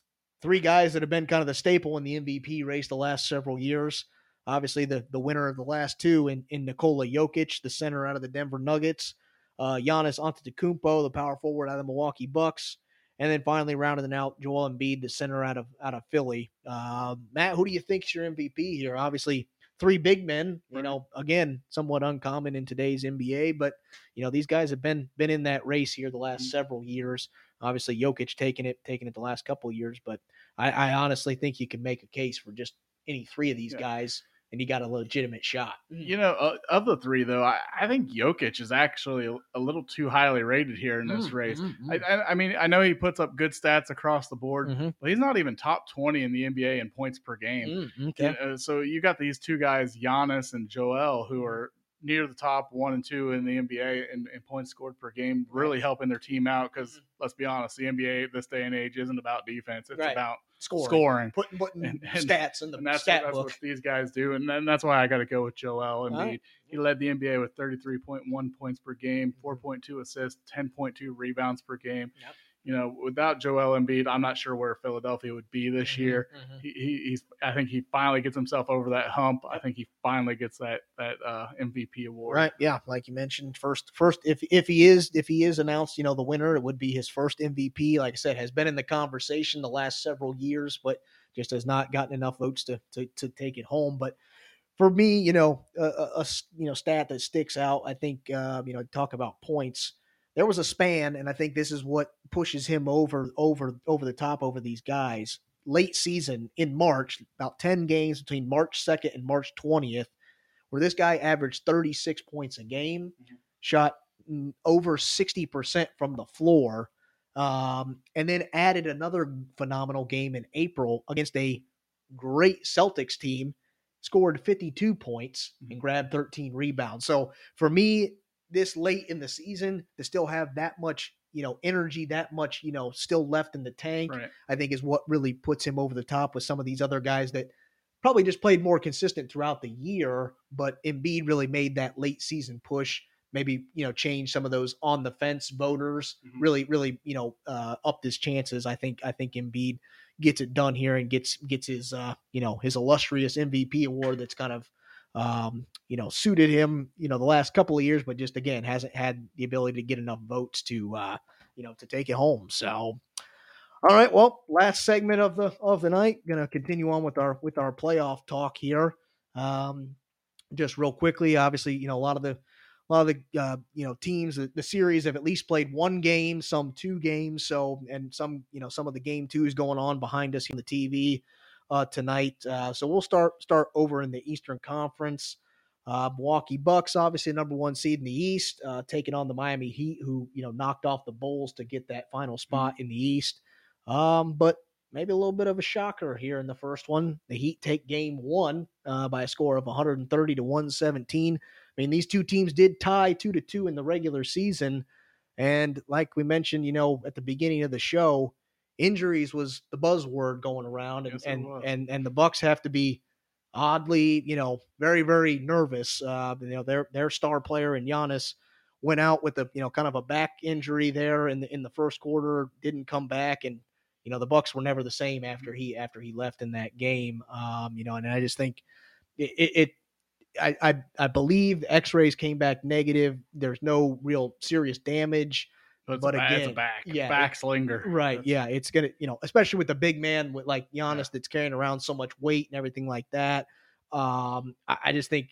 three guys that have been kind of the staple in the MVP race the last several years. Obviously, the the winner of the last two in, in Nikola Jokic, the center out of the Denver Nuggets, uh, Giannis Antetokounmpo, the power forward out of the Milwaukee Bucks, and then finally rounding out Joel Embiid, the center out of out of Philly. Uh, Matt, who do you think's your MVP here? Obviously, three big men. You know, again, somewhat uncommon in today's NBA, but you know these guys have been been in that race here the last Mhm. several years. Obviously, Jokic taking it taking it the last couple of years, but I, I honestly think you can make a case for just any three of these Yeah. guys, and he got a legitimate shot. You know, uh, of the three though, I, I think Jokic is actually a, little too highly rated here in this Mm, race. mm, I, I, I mean, I know he puts up good stats across the board, Mhm. but he's not even top twenty in the NBA in points per game. Mm, okay. Uh, so you got these two guys, Giannis and Joel, who are near the top one and two in the NBA in, in points scored per game, really helping their team out. Because let's be honest, the NBA this day and age isn't about defense; it's Right. about Scoring, scoring. putting, putting And- and- stats in the And that's, stat that's book. what these guys do, and then that's why I got to go with Joel Embiid. right. He led the NBA with 33.1 points per game, Mhm. 4.2 assists, 10.2 rebounds per game. Yep. You know, without Joel Embiid, I'm not sure where Philadelphia would be this Mhm, year mhm. he, he, he's I think he finally gets himself over that hump. I think he finally gets that that uh, MVP award. Right. Yeah. Like you mentioned, first, first, if if he is if he is announced, you know, the winner, it would be his first MVP. Like I said, has been in the conversation the last several years, but just has not gotten enough votes to to, to take it home. But for me, you know, a, a- a s- you know stat that sticks out. I think uh, you know talk about points. There was a span, and I think this is what pushes him over over over the top over these guys. Late season in March, about ten games between March second and March twentieth where this guy averaged 36 points a game, Mhm. shot over 60% from the floor, um, and then added another phenomenal game in April against a great Celtics team, scored 52 points and Mhm. grabbed 13 rebounds. So for me, this late in the season to still have that much, you know, energy, that much, you know, still left in the tank, Right. I think is what really puts him over the top with some of these other guys that probably just played more consistent throughout the year, but Embiid really made that late season push, maybe, you know, change some of those on the fence voters, Mhm. really, really, you know, uh, upped his chances. I think, I think Embiid gets it done here and gets, gets his, uh, you know, his illustrious MVP award that's kind of, um, you know, suited him, you know, the last couple of years, but just again, hasn't had the ability to get enough votes to, uh, you know, to take it home. So, all right, well, last segment of the of the night. Going to continue on with our with our playoff talk here. Um, just real quickly, obviously, you know, a lot of the a lot of the uh, you know teams, the, the series have at least played one game, some two games. So, and some you know some of the game two is going on behind us on the TV uh, tonight. Uh, so we'll start start over in the Eastern Conference. Uh, Milwaukee Bucks, obviously number one seed in the East, uh, taking on the Miami Heat, who you know knocked off the Bulls to get that final spot in the East. Um, but maybe a little bit of a shocker here in the first one. The Heat take Game One uh, by a score of 130 to 117. I mean, these two teams did tie two to two in the regular season, and like we mentioned, you know, at the beginning of the show, injuries was the buzzword going around, and Yes, and, and and the Bucks have to be oddly, you know, very very nervous. Uh, you know, their their star player and Giannis went out with a you know kind of a back injury there in the in the first quarter, didn't come back, and you know the Bucks were never the same after he after he left in that game. Um, you know, and I just think it. it, it I, I I believe X-rays came back negative. There's no real serious damage. But, it's But a, again, back. yeah, Backs linger. Right. That's- Yeah. It's gonna, you know, especially with the big man with like Giannis Yeah. that's carrying around so much weight and everything like that. Um, I, I just think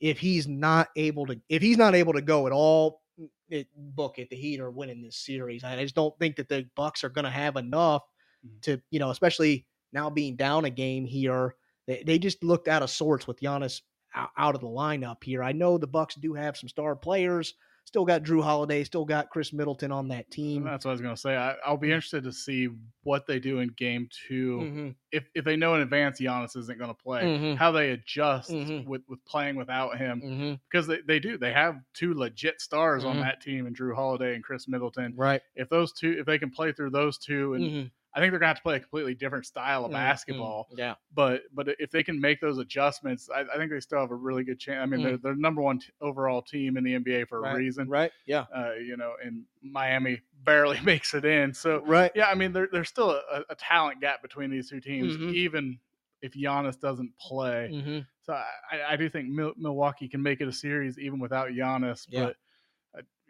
if he's not able to, if he's not able to go at all, it, book it. The Heat are winning this series. I just don't think that the Bucks are going to have enough Mhm. to, you know, especially now being down a game here. They, they just looked out of sorts with Giannis out, out of the lineup here. I know the Bucks do have some star players. Still got Jrue Holiday. Still got Khris Middleton on that team. that's what I was going to say. I, I'll be interested to see what they do in game 2 Mhm. If if they know in advance Giannis isn't going to play, Mhm. how they adjust Mhm. with, with playing without him. Mhm. Because they, they do. They have two legit stars on Mhm. that team, and Jrue Holiday and Khris Middleton. Right. If those two, if they can play through those two, and Mhm. I think they're going to have to play a completely different style of Mhm. basketball. Yeah. But but if they can make those adjustments, I, I think they still have a really good chance. I mean, Mm. they're they're number one t- overall team in the NBA for right. a reason. Right. Yeah. Uh, you know, and Miami barely makes it in. So Right. yeah, I mean, there, there's still a, a talent gap between these two teams, Mhm. even if Giannis doesn't play. hmm So I, I- do think Mil- Milwaukee can make it a series even without Giannis. Yeah. But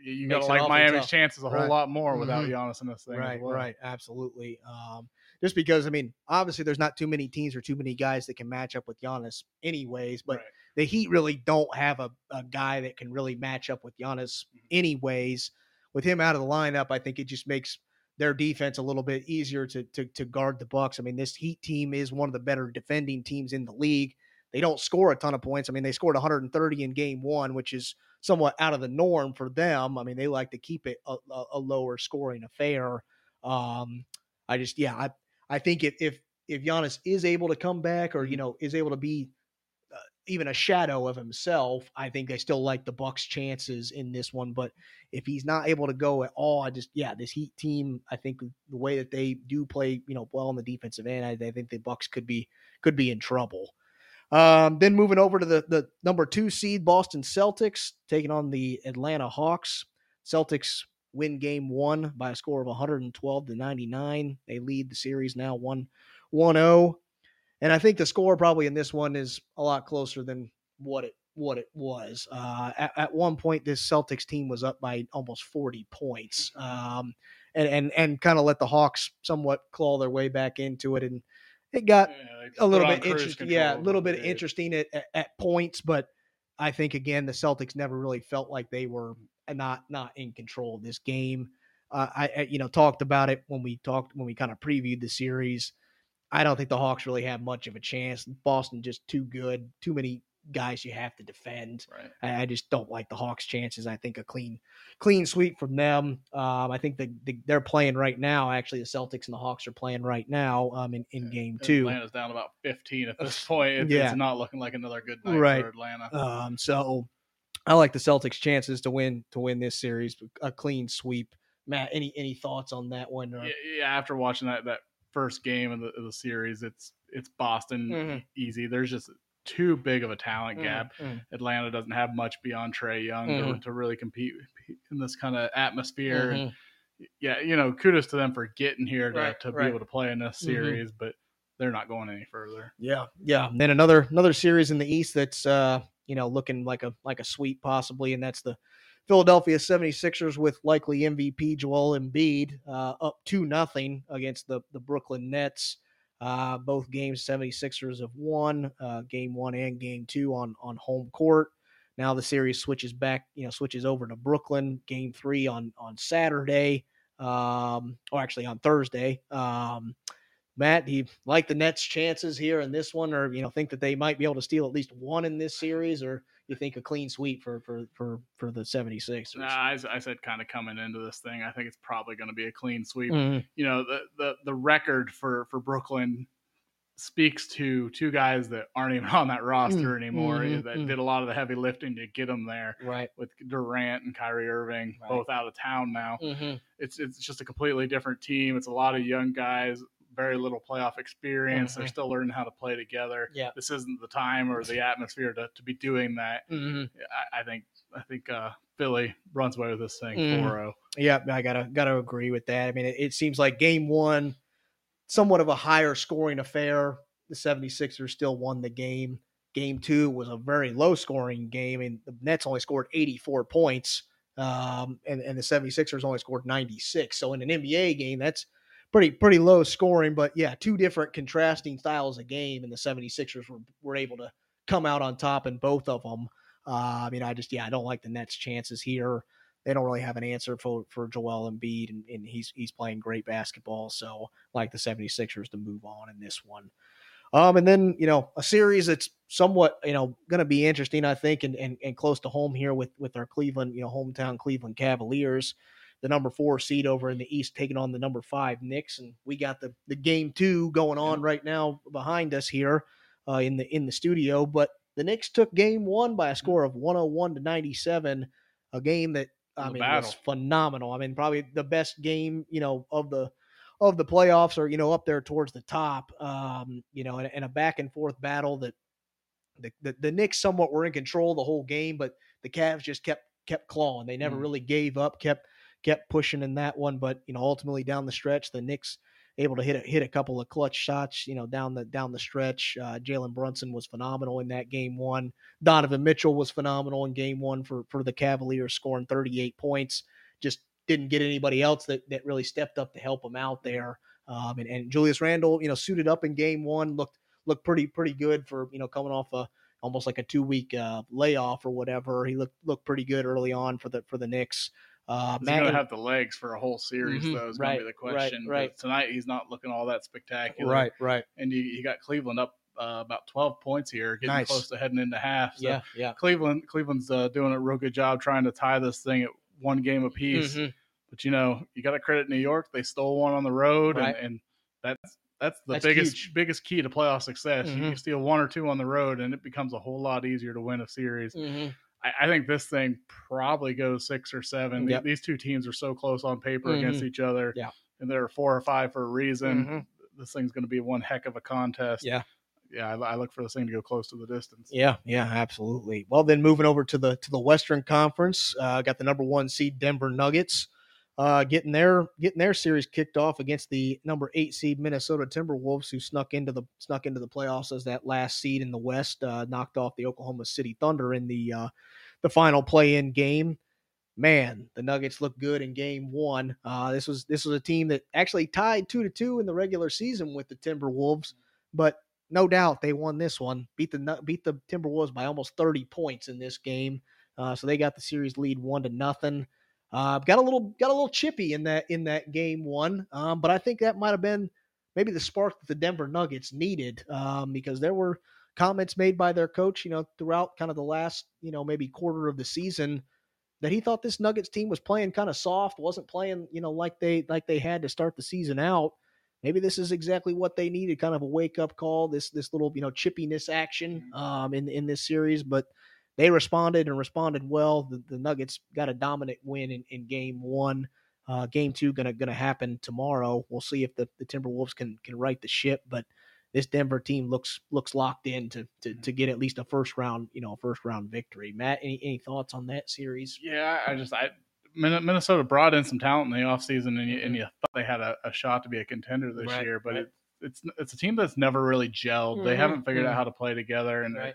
you- you got to like Miami's tough. chances a whole Right. lot more without Mhm. Giannis in this thing. Right. well. Right. Absolutely. Um, just because I mean, obviously, there's not too many teams or too many guys that can match up with Giannis, anyways. But Right. the Heat really don't have a, a guy that can really match up with Giannis, Mhm. anyways. With him out of the lineup, I think it just makes their defense a little bit easier to to, to guard the Bucks. I mean, this Heat team is one of the better defending teams in the league. They don't score a ton of points. I mean, they scored 130 in game one, which is somewhat out of the norm for them. I mean, they like to keep it a, a, lower scoring affair. Um, I just, yeah, I, I think if if if Giannis is able to come back, or you know, is able to be uh, even a shadow of himself, I think they still like the Bucks' chances in this one. But if he's not able to go at all, I just, yeah, this Heat team, I think the way that they do play, you know, well on the defensive end, I, I think the Bucks could be could be in trouble. Um, then moving over to the the number two seed Boston Celtics taking on the Atlanta Hawks. Celtics win game one by a score of 112 to 99. They lead the series now 1 1 0. And I think the score probably in this one is a lot closer than what it what it was. Uh, at, at one point, this Celtics team was up by almost 40 points, um, and and and kind of let the Hawks somewhat claw their way back into it, and it got Yeah, a little bit interesting. Yeah, a little bit interesting at, at, at points, but I think again the Celtics never really felt like they were not not in control of this game. Uh, I, I you know talked about it when we talked when we kind of previewed the series. I don't think the Hawks really have much of a chance. Boston just too good, too many guys you have to defend. Right. I, I just don't like the Hawks' chances. I think a clean, clean sweep from them. Um, I think the, the, they're playing right now. Actually, the Celtics and the Hawks are playing right now um, in, in game two. Atlanta's down about 15 at this point. It, Yeah. It's not looking like another good night Right. for Atlanta. Um, so I like the Celtics' chances to win to win this series, a clean sweep. Matt, any any thoughts on that one? Or, yeah, yeah, after watching that that first game of the, of the series, it's it's Boston Mhm. easy. There's just too big of a talent Mm, gap. mm, Atlanta doesn't have much beyond Trae Young Mhm. to, to really compete in this kind of atmosphere. mhm. And yeah, you know, kudos to them for getting here to, Right, to be able to play in this Mhm. series, but they're not going any further. Yeah, yeah. And then another another series in the East that's uh, you know, looking like a like a sweep possibly, and that's the Philadelphia 76ers with likely MVP Joel Embiid uh, up 2 nothing against the the Brooklyn Nets. Uh, both games 76ers have won, uh, game 1 and game 2 on on home court. Now the series switches back, you know, switches over to Brooklyn. Game 3 on on Saturday. Um, or actually on Thursday. Um, Matt, do you like the Nets' chances here in this one, or you know think that they might be able to steal at least one in this series, or you think a clean sweep for for for for the 76ers? Nah, I, I said kind of coming into this thing, I think it's probably going to be a clean sweep. Mhm. You know, the, the the record for for Brooklyn speaks to two guys that aren't even on that roster anymore mhm, that mhm. did a lot of the heavy lifting to get them there. Right. With Durant and Kyrie Irving Right. both out of town now, Mm-hmm. it's it's just a completely different team. It's a lot of young guys, very little playoff experience. They're Mhm. still learning how to play together. Yeah. This isn't the time or the atmosphere to, to be doing that. Mm-hmm. I, I think I think uh, Philly runs away with this thing Mhm. 4-0. Yeah, I gotta gotta agree with that. I mean, it, it seems like game one, somewhat of a higher scoring affair. The 76ers still won the game. Game two was a very low scoring game, and the Nets only scored 84 points, um, and, and the 76ers only scored 96. So in an NBA game, that's pretty pretty low scoring. But yeah, two different contrasting styles of game, and the 76ers were, were able to come out on top in both of them. Uh, I mean, I just yeah, I don't like the Nets' chances here they don't really have an answer for for Joel Embiid, and, and he's he's playing great basketball. So like the 76ers to move on in this one. Um, and then you know a series that's somewhat you know going to be interesting, I think, and, and and close to home here with with our Cleveland you know hometown Cleveland Cavaliers, the number four seed over in the East taking on the number five Knicks, and we got the the game two going on right now behind us here uh, in the in the studio, but the Knicks took game one by a score of 101 to 97, a game that I mean battle. was phenomenal. I mean, probably the best game you know of the of the playoffs, or you know up there towards the top. Um, you know, and, and a back and forth battle that the, the the Knicks somewhat were in control the whole game, but the Cavs just kept kept clawing. They never Mhm. really gave up, kept kept pushing in that one. But you know, ultimately down the stretch, the Knicks able to hit a, hit a couple of clutch shots. You know, down the down the stretch, uh, Jalen Brunson was phenomenal in that game one. Donovan Mitchell was phenomenal in game one for for the Cavaliers, scoring 38 points. Just didn't get anybody else that that really stepped up to help him out there. Um, and, and Julius Randle, you know, suited up in game one, looked looked pretty pretty good for you know coming off a almost like a two week uh, layoff or whatever. He looked looked pretty good early on for the for the Knicks. Uh, He's going to have the legs for a whole series, Mhm, though, is right, going to be the right, question. right. But Tonight, he's not looking all that spectacular. right, right, And you, you got Cleveland up uh, about 12 points here, getting Nice. close to heading into half. So yeah, yeah. Cleveland Cleveland's uh, doing a real good job trying to tie this thing at one game apiece. Mhm. But, you know, you got to credit New York. They stole one on the road, Right. and, and that's that's the That's biggest huge. biggest key to playoff success. You Mhm. can steal one or two on the road, and it becomes a whole lot easier to win a series. Mhm. I, I think this thing probably goes six or seven. Yep. These two teams are so close on paper Mhm. against each other. Yeah. And they're four or five for a reason. Mhm. This thing's going to be one heck of a contest. Yeah. Yeah. I, I look for this thing to go close to the distance. Yeah, yeah, absolutely. Well, then moving over to the to the Western Conference, uh, got the number one seed Denver Nuggets, uh, getting their getting their series kicked off against the number eight seed Minnesota Timberwolves, who snuck into the snuck into the playoffs as that last seed in the West, uh, knocked off the Oklahoma City Thunder in the uh, the final play in game. Man, the Nuggets looked good in Game One. Uh, this was this was a team that actually tied two to two in the regular season with the Timberwolves, but no doubt they won this one. Beat the beat the Timberwolves by almost 30 points in this game. Uh, so they got the series lead one to nothing. Uh, got a little got a little chippy in that in that game one, um, but I think that might have been maybe the spark that the Denver Nuggets needed um, because there were comments made by their coach, you know, throughout kind of the last you know maybe quarter of the season that he thought this Nuggets team was playing kind of soft, wasn't playing you know like they like they had to start the season out. Maybe this is exactly what they needed kind of a wake up call this this little you know chippiness action um in in this series but they responded and responded well the, the nuggets got a dominant win in, in game one uh game two gonna gonna happen tomorrow we'll see if the, the timberwolves can can right the ship but this denver team looks looks locked in to to, to get at least a first round you know first round victory matt any, any thoughts on that series Yeah. I just, I, Minnesota brought in some talent in the offseason, and you, and you thought they had a, a shot to be a contender this Right, year, but right. it, it's it's a team that's never really gelled. They Mhm, haven't figured mhm. out how to play together, and Right. they,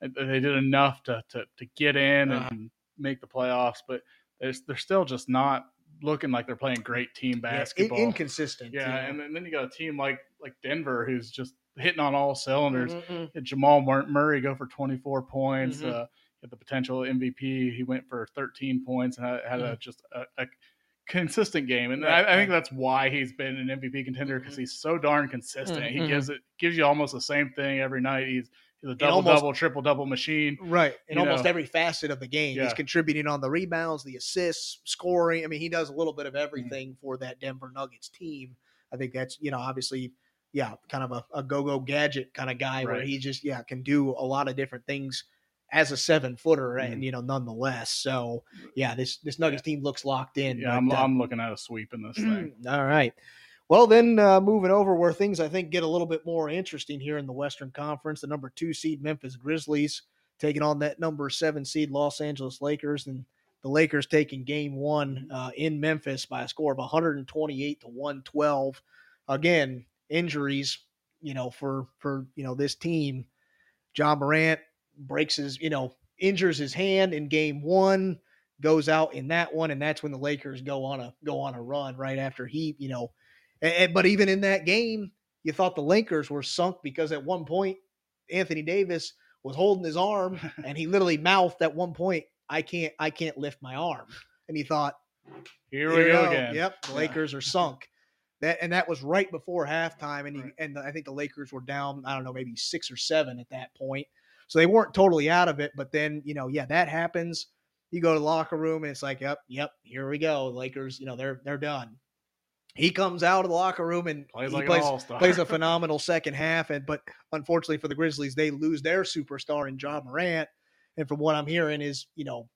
they did enough to, to, to get in Uh-huh. and make the playoffs, but they're, they're still just not looking like they're playing great team Yeah, basketball. inconsistent Yeah, know. and then, then you got a team like like Denver who's just hitting on all cylinders. Mhm. Jamal Murray go for 24 points. Mhm. Uh, had the potential MVP. He went for 13 points and had, had a, just a, a consistent game, and Right, I, I think that's why he's been an MVP contender because Mhm. he's so darn consistent. He gives it gives you almost the same thing every night. He's a double almost- double, triple double machine. Right. In almost know. every facet of the game. Yeah. He's contributing on the rebounds, the assists, scoring. I mean, he does a little Mm-hmm. bit of everything for that Denver Nuggets team. I think that's, you know, obviously, yeah, kind of a, a go go gadget kind of guy where he just, yeah, can do a lot of different things as a seven footer Mm-hmm. and, you know, nonetheless. So, yeah, this, this Nuggets team looks locked in. Yeah, I'm, uh, I'm looking at a sweep in this thing. all right. Well, then uh, moving over where things I think get a little bit more interesting here in the Western Conference, the number two seed Memphis Grizzlies taking on that number seven seed Los Angeles Lakers, and the Lakers taking Game One uh, in Memphis by a score of 128 to 112. Again, injuries, you know, for for you know this team. Ja Morant breaks his, you know, injures his hand in Game One goes out in that one, and that's when the Lakers go on a go on a run right after he, you know. And, but even in that game, you thought the Lakers were sunk because at one point Anthony Davis was holding his arm, and he literally mouthed at one point, "I can't, I can't lift my arm," and he thought, Here we go again. Yep, the Yeah. Lakers are sunk." That and that was right before halftime, and he, and I think the Lakers were down. I don't know, maybe six or seven at that point, so they weren't totally out of it. But then, you know, yeah, that happens. You go to the locker room, and it's like, yep, yep, here we go. Lakers, you know, they're they're done. He comes out of the locker room and Plays like plays, plays a phenomenal second half. And but unfortunately for the Grizzlies, they lose their superstar in Ja Morant. And from what I'm hearing is, you know,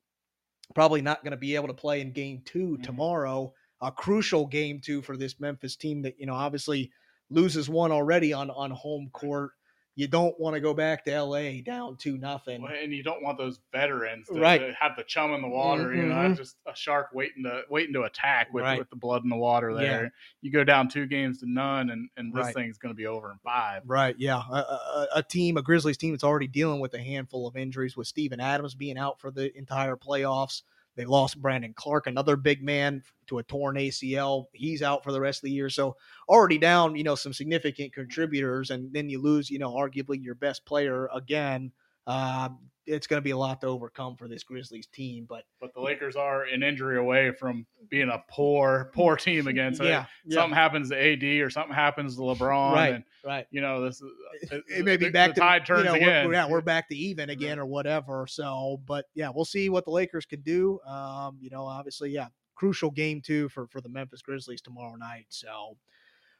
probably not going to be able to play in game 2 Mhm. tomorrow. A crucial game two for this Memphis team that, you know, obviously loses one already on on home court. You don't want to go back to LA down two nothing. Well, and you don't want those veterans to, Right. to have the chum in the water. You know, Mhm. just a shark waiting to waiting to attack with, Right. with the blood in the water. There, Yeah. you go down two games to none, and and this Right. thing's going to be over in five. Right. Yeah. A, a, a team, a Grizzlies team that's already dealing with a handful of injuries with Steven Adams being out for the entire playoffs. They lost Brandon Clarke, another big man, to a torn ACL. He's out for the rest of the year. So already down, you know, some significant contributors, and then you lose, you know, arguably your best player again. Uh, it's going to be a lot to overcome for this Grizzlies team. But But the Lakers are an injury away from being a poor, poor team again. So yeah, if something happens to AD or something happens to LeBron, Right. and right. you know this is it, it may be the- back the to tide turns you know, again. We're, yeah, we're back to even again or whatever. So, but yeah, we'll see what the Lakers can do. Um, you know, obviously, yeah, crucial game too for for the Memphis Grizzlies tomorrow night. So,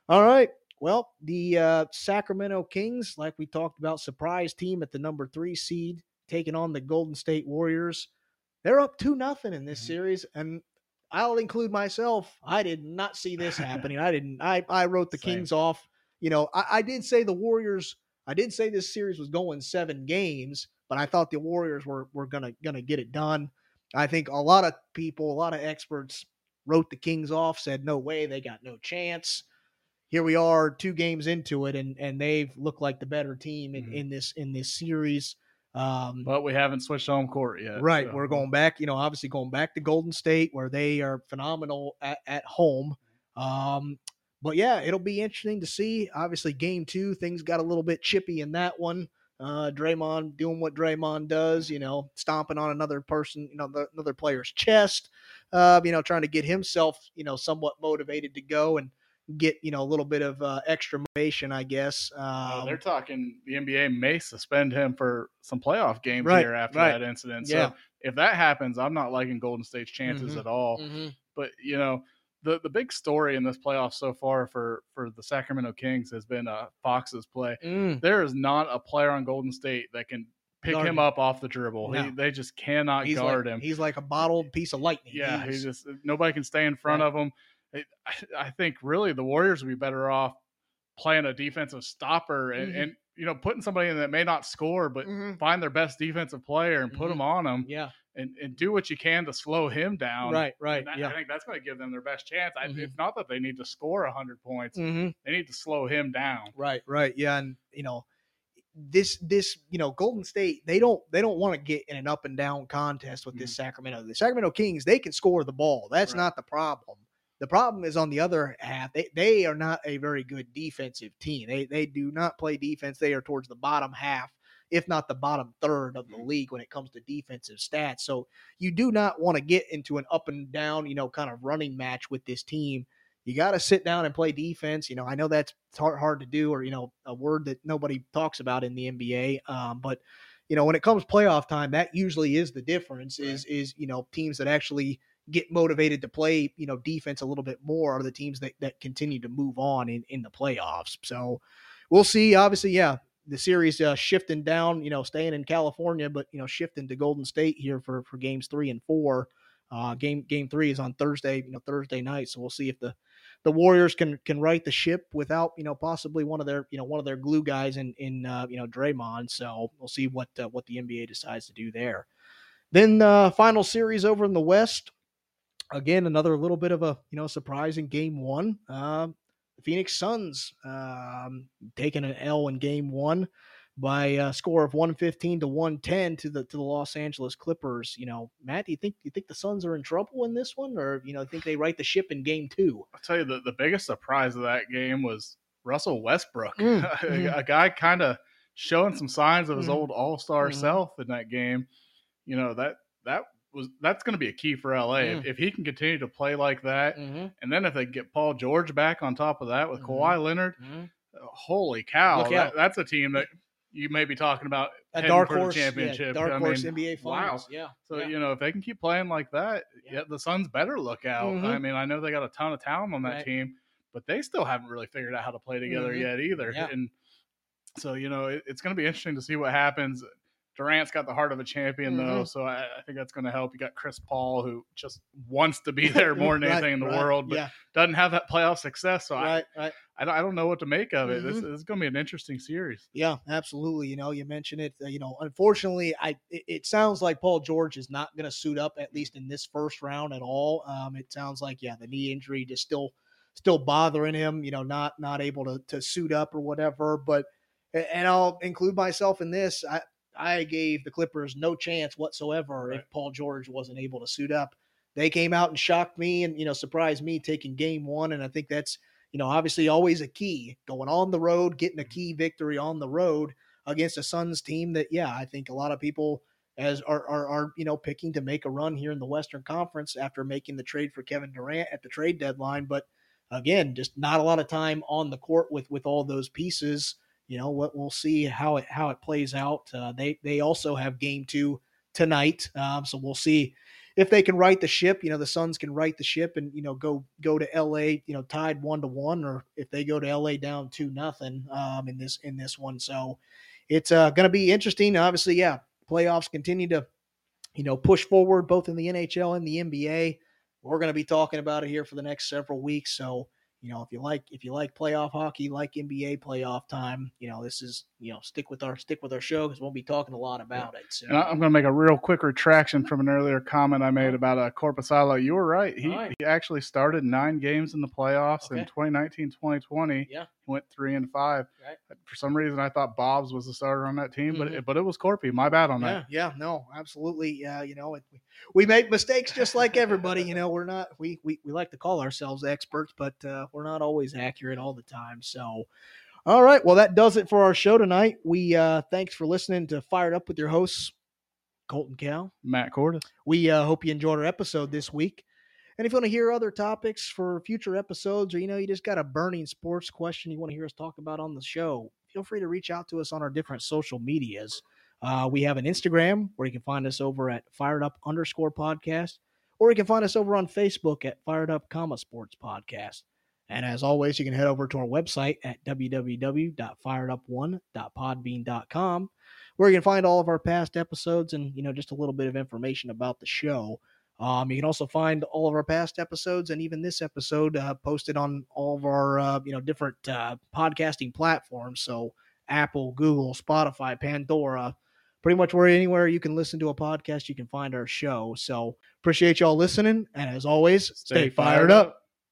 all right. Well, the uh, Sacramento Kings, like we talked about, surprise team at the number three seed, taking on the Golden State Warriors. They're up two nothing in this Mhm. series, and I'll include myself. I did not see this happening. I didn't. I I wrote the Same. Kings off. You know, I, I did say the Warriors. I did say this series was going seven games, but I thought the Warriors were were gonna gonna get it done. I think a lot of people, a lot of experts wrote the Kings off, said no way, they got no chance. Here we are, two games into it, and and they've looked like the better team in, Mhm. in this in this series. Um, but we haven't switched home court yet. Right. so- We're going back, you know, obviously going back to Golden State where they are phenomenal at, at home. Um, but yeah, it'll be interesting to see. Obviously, game two, things got a little bit chippy in that one. Uh, Draymond doing what Draymond does, you know, stomping on another person, you know, the, another player's chest, uh, you know, trying to get himself, you know, somewhat motivated to go and get, you know, a little bit of uh, extra motivation, I guess. Uh, Um, they're talking the NBA may suspend him for some playoff games Right, here after right. that incident. Yeah. So if that happens, I'm not liking Golden State's chances Mhm. at all. mhm. But you know, the the big story in this playoff so far for for the Sacramento Kings has been uh, Fox's play. Mm. There is not a player on Golden State that can pick Guard him up off the dribble. No. He, they just cannot He's guard like, him. He's like a bottled piece of lightning. Yeah, He's- he just nobody can stay in front Right. of him. I, I think really the Warriors would be better off playing a defensive stopper and, Mhm. and you know putting somebody in that may not score, but Mhm. find their best defensive player and put Mhm. him on them Yeah. and, and do what you can to slow him down. Right. Right. That- yeah. I think that's going to give them their best chance. I, Mhm. It's not that they need to score hundred points; hmm they need to slow him down. Right. Right. Yeah. And you know, this this you know Golden State they don't they don't want to get in an up and down contest with this Sacramento. The Sacramento Kings they can score the ball. That's Mm-hmm. Right. not the problem. The problem is on the other half. They they are not a very good defensive team. They they do not play defense. They are towards the bottom half if not the bottom third of the league when it comes to defensive stats. So you do not want to get into an up and down, you know, kind of running match with this team. You got to sit down and play defense. You know, I know that's hard, hard to do, or you know, a word that nobody talks about in the NBA. Um, but you know, when it comes playoff time, that usually is the difference. Is is you know teams that actually get motivated to play, you know, defense a little bit more are the teams that that continue to move on in in the playoffs. So we'll see. Obviously, yeah, the series uh, shifting down, you know, staying in California, but you know, shifting to Golden State here for for games three and four. Uh, game game three is on Thursday, you know, Thursday night. So we'll see if the the Warriors can can right the ship without you know possibly one of their you know one of their glue guys in in uh, you know Draymond. So we'll see what uh, what the NBA decides to do there. Then the uh, final series over in the West. Again, another little bit of a you know surprising game one. Uh, Phoenix Suns um, taking an L in game one by a score of 115 to 110 to the to the Los Angeles Clippers. You know, Matt, do you think do you think the Suns are in trouble in this one, or you know, think they right the ship in game two? I'll tell you the, the biggest surprise of that game was Russell Westbrook, Mm, a, mhm. a guy kind of showing some signs of his Mhm. old All Star Mhm. self in that game. You know that that was that's going to be a key for LA Mm. if, if he can continue to play like that, Mm-hmm. and then if they get Paul George back on top of that with Mhm. Kawhi Leonard, Mm-hmm. holy cow, that, that's a team that you may be talking about A dark for the horse championship. yeah, dark I horse mean, NBA wow. finals. Yeah. So yeah. you know, if they can keep playing like that, Yeah. the Suns better look out. Mhm. I mean, I know they got a ton of talent on that Right. team, but they still haven't really figured out how to play together Mhm. yet either. And so you know, it, it's going to be interesting to see what happens. Durant's got the heart of a champion though, Mhm. so I, I think that's going to help. You got Chris Paul who just wants to be there more than Right, anything in the right, world, but yeah, doesn't have that playoff success. So right. I, I don't, I don't know what to make of it. This, Mhm. this is going to be an interesting series. Yeah, absolutely. You know, you mentioned it. Uh, you know, unfortunately, I it, it sounds like Paul George is not going to suit up at least in this first round at all. Um, it sounds like yeah, the knee injury just still still bothering him. You know, not not able to to suit up or whatever. But and I'll include myself in this. I I gave the Clippers no chance whatsoever Right. if Paul George wasn't able to suit up. They came out and shocked me and you know surprised me taking game one, and I think that's you know, obviously always a key going on the road, getting a mm-hmm. key victory on the road against a Suns team that, yeah, I think a lot of people as are, are, are, you know, picking to make a run here in the Western Conference after making the trade for Kevin Durant at the trade deadline. But again, just not a lot of time on the court with, with all those pieces. You know, what we'll see how it, how it plays out. Uh, they, they also have game two tonight. Um, so we'll see if they can right the ship, you know, the Suns can right the ship and you know go go to LA, you know, tied one to one, or if they go to LA down two nothing um, in this in this one. So it's uh, going to be interesting. Obviously, yeah, playoffs continue to you know push forward both in the NHL and the NBA. We're going to be talking about it here for the next several weeks. So you know, if you like if you like playoff hockey, like NBA playoff time, you know, this is you know stick with our stick with our show because we'll be talking a lot about it. So. And I'm going to make a real quick retraction from an earlier comment I made about uh, Korpisalo. You were right. He, right. he actually started nine games in the playoffs in 2019 2020. Yeah. He went three and five. Right. For some reason, I thought Bob's was the starter on that team, but Mhm. it, but it was Korpi. My bad on yeah, that. yeah, no, absolutely. Yeah, you know, it, we, we make mistakes just like everybody. You know, we're not we we, we like to call ourselves experts, but uh, we're not always accurate all the time. So, all right, well, that does it for our show tonight. We uh, thanks for listening to Fired Up with your hosts, Colton Cal. Matt Cordis. We uh, hope you enjoyed our episode this week. And if you want to hear other topics for future episodes, or you know, you just got a burning sports question you want to hear us talk about on the show, feel free to reach out to us on our different social medias. Uh, we have an Instagram where you can find us over at fired up underscore podcast, or you can find us over on Facebook at fired up comma sports podcast. And as always, you can head over to our website at www.firedup1.podbean.com where you can find all of our past episodes and you know just a little bit of information about the show. Um, you can also find all of our past episodes and even this episode uh, posted on all of our uh, you know different uh, podcasting platforms. So Apple, Google, Spotify, Pandora, pretty much where anywhere you can listen to a podcast, you can find our show. So appreciate y'all listening, and as always, stay, fired up.